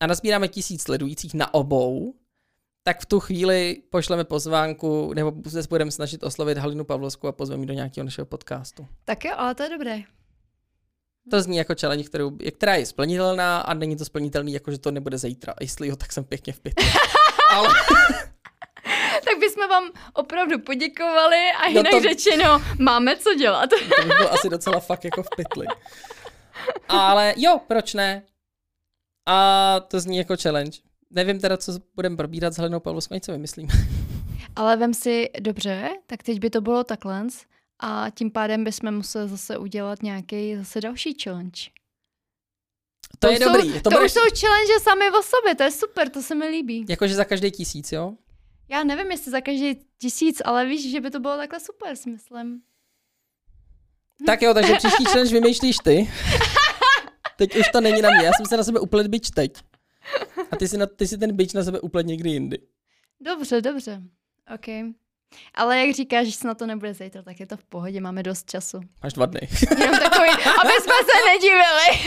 a nazbíráme tisíc sledujících na obou, tak v tu chvíli pošleme pozvánku, nebo se budeme snažit oslovit Halinu Pavlovskou a pozveme ji do nějakého našeho podcastu. tak jo, ale to je dobré. To zní jako challenge, kterou, která je splnitelná a není to splnitelný, jako že to nebude zítra. A jestli jo, tak jsem pěkně v pytli. Ale bychom vám opravdu poděkovali a jinak to- to... řečeno, máme co dělat. To by bylo asi docela fakt jako v pytli. Ale jo, proč ne? A to zní jako challenge. Nevím teda, co budeme probírat s Helenou Pavlovskou, co vymyslím. Ale vem si, dobře, tak teď by to bylo takhle a tím pádem bychom museli zase udělat nějaký zase další challenge. To, je jsou, dobrý. To, To, to bude už jsou challenge sami o sobě, to je super, to se mi líbí. jakože za každý tisíc, jo? Já nevím, jestli za každý tisíc, ale víš, že by to bylo takhle super, si myslím. Tak jo, takže příští challenge vymýšlíš ty. Teď už to není na mě, já jsem se na sebe uplet bič teď. A ty si, na, ty si ten bič na sebe uplet někdy jindy. Dobře, dobře. OK. Ale jak říkáš, že se na to nebude zítra, tak je to v pohodě, máme dost času. Máš dva dny. Jenom takový, aby jsme se nedivili.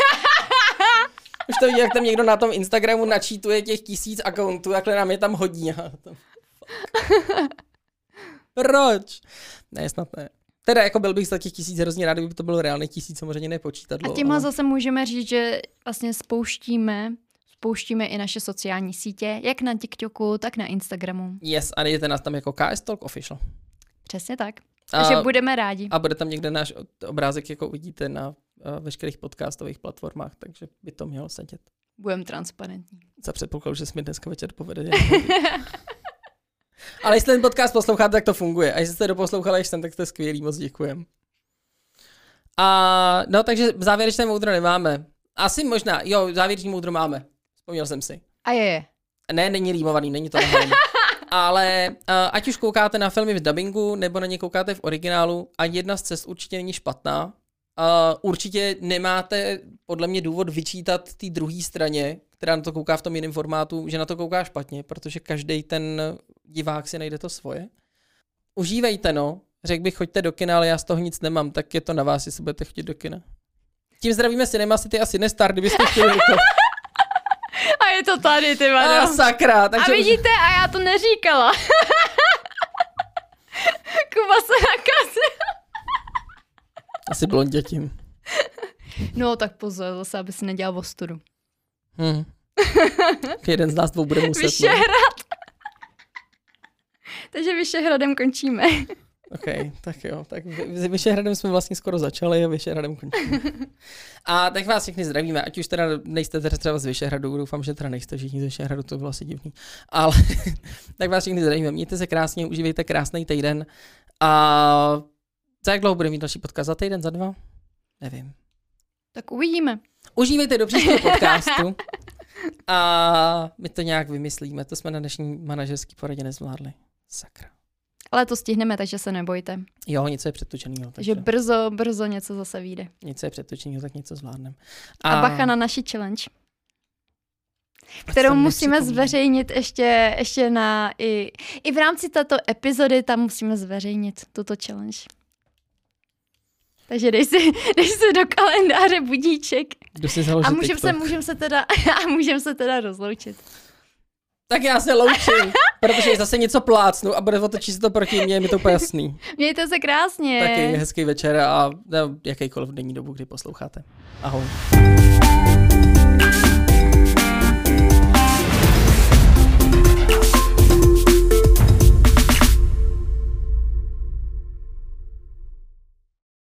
Už to vidí, jak tam někdo na tom Instagramu načítuje těch tisíc akountů, jakhle nám je tam hodí. Proč? Ne, snad ne. Teda jako byl bych za těch tisíc hrozně rád, kdyby to bylo reálně tisíc, samozřejmě nepočítadlo. A tímhle ale- zase můžeme říct, že vlastně spouštíme, spouštíme i naše sociální sítě, jak na TikToku, tak na Instagramu. Yes, a najdete nás tam jako KS Talk Official. Přesně tak. A, Takže budeme rádi. a bude tam někde náš obrázek, jako uvidíte na uh, veškerých podcastových platformách, takže by to mělo sedět. Budeme transparentní. Za předpokladu, že mi dneska večer povede. Ale jestli ten podcast posloucháte, tak to funguje. A jestli jste doposlouchali až sem, tak jste skvělý, moc děkujem. A no, takže závěrečné moudro nemáme. Asi možná, jo, závěrečný moudro máme. Vzpomněl jsem si. A je, je. Ne, není rýmovaný, není to nahraný. Ale uh, ať už koukáte na filmy v dubbingu, nebo na ně koukáte v originálu, a jedna z cest určitě není špatná. Uh, určitě nemáte podle mě důvod vyčítat té druhé straně, která na to kouká v tom jiném formátu, že na to kouká špatně, protože každý ten divák si najde to svoje. Užívejte, no. Řekl bych, choďte do kina, ale já z toho nic nemám, tak je to na vás, jestli budete chodit do kina. Tím zdravíme Cinema City a Cinestar, kdybyste chtěli jako... A je to tady, ty A vado. sakra, A takže... vidíte, a já to neříkala. Kuba se nakazil. Asi blondětím. No tak pozor, zase, aby si nedělal ostudu. Hmm. Jeden z nás dvou bude muset. No. Takže Vyšehradem končíme. OK, tak jo. Tak Vyšehradem jsme vlastně skoro začali a Vyšehradem končíme. A tak vás všechny zdravíme, ať už teda nejste teda třeba z Vyšehradu, doufám, že teda nejste všichni z Vyšehradu, to bylo asi divný. Ale tak vás všechny zdravíme, mějte se krásně, užívejte krásný týden. A za jak dlouho bude mít další podcast? Za týden, za dva? Nevím. Tak uvidíme. Užívejte do příštího podcastu. A my to nějak vymyslíme. To jsme na dnešní manažerský poradě nezvládli. Sakra. Ale to stihneme, takže se nebojte. Jo, něco je předtočenýho. Takže Takže brzo, brzo něco zase vyjde. něco je předtočenýho, tak něco zvládneme. A bacha na naši challenge, kterou musíme zveřejnit ještě, ještě na i, i v rámci této epizody, tam musíme zveřejnit tuto challenge. Takže dej si, dej si do kalendáře budíček si a můžeme se, můžem se teda, a můžem se teda rozloučit. Tak já se loučím, protože zase něco plácnu a bude otočit se to proti mně, je mi to úplně jasný. Mějte se krásně. Taky hezký večer a no, jakýkoliv denní dobu, kdy posloucháte. Ahoj.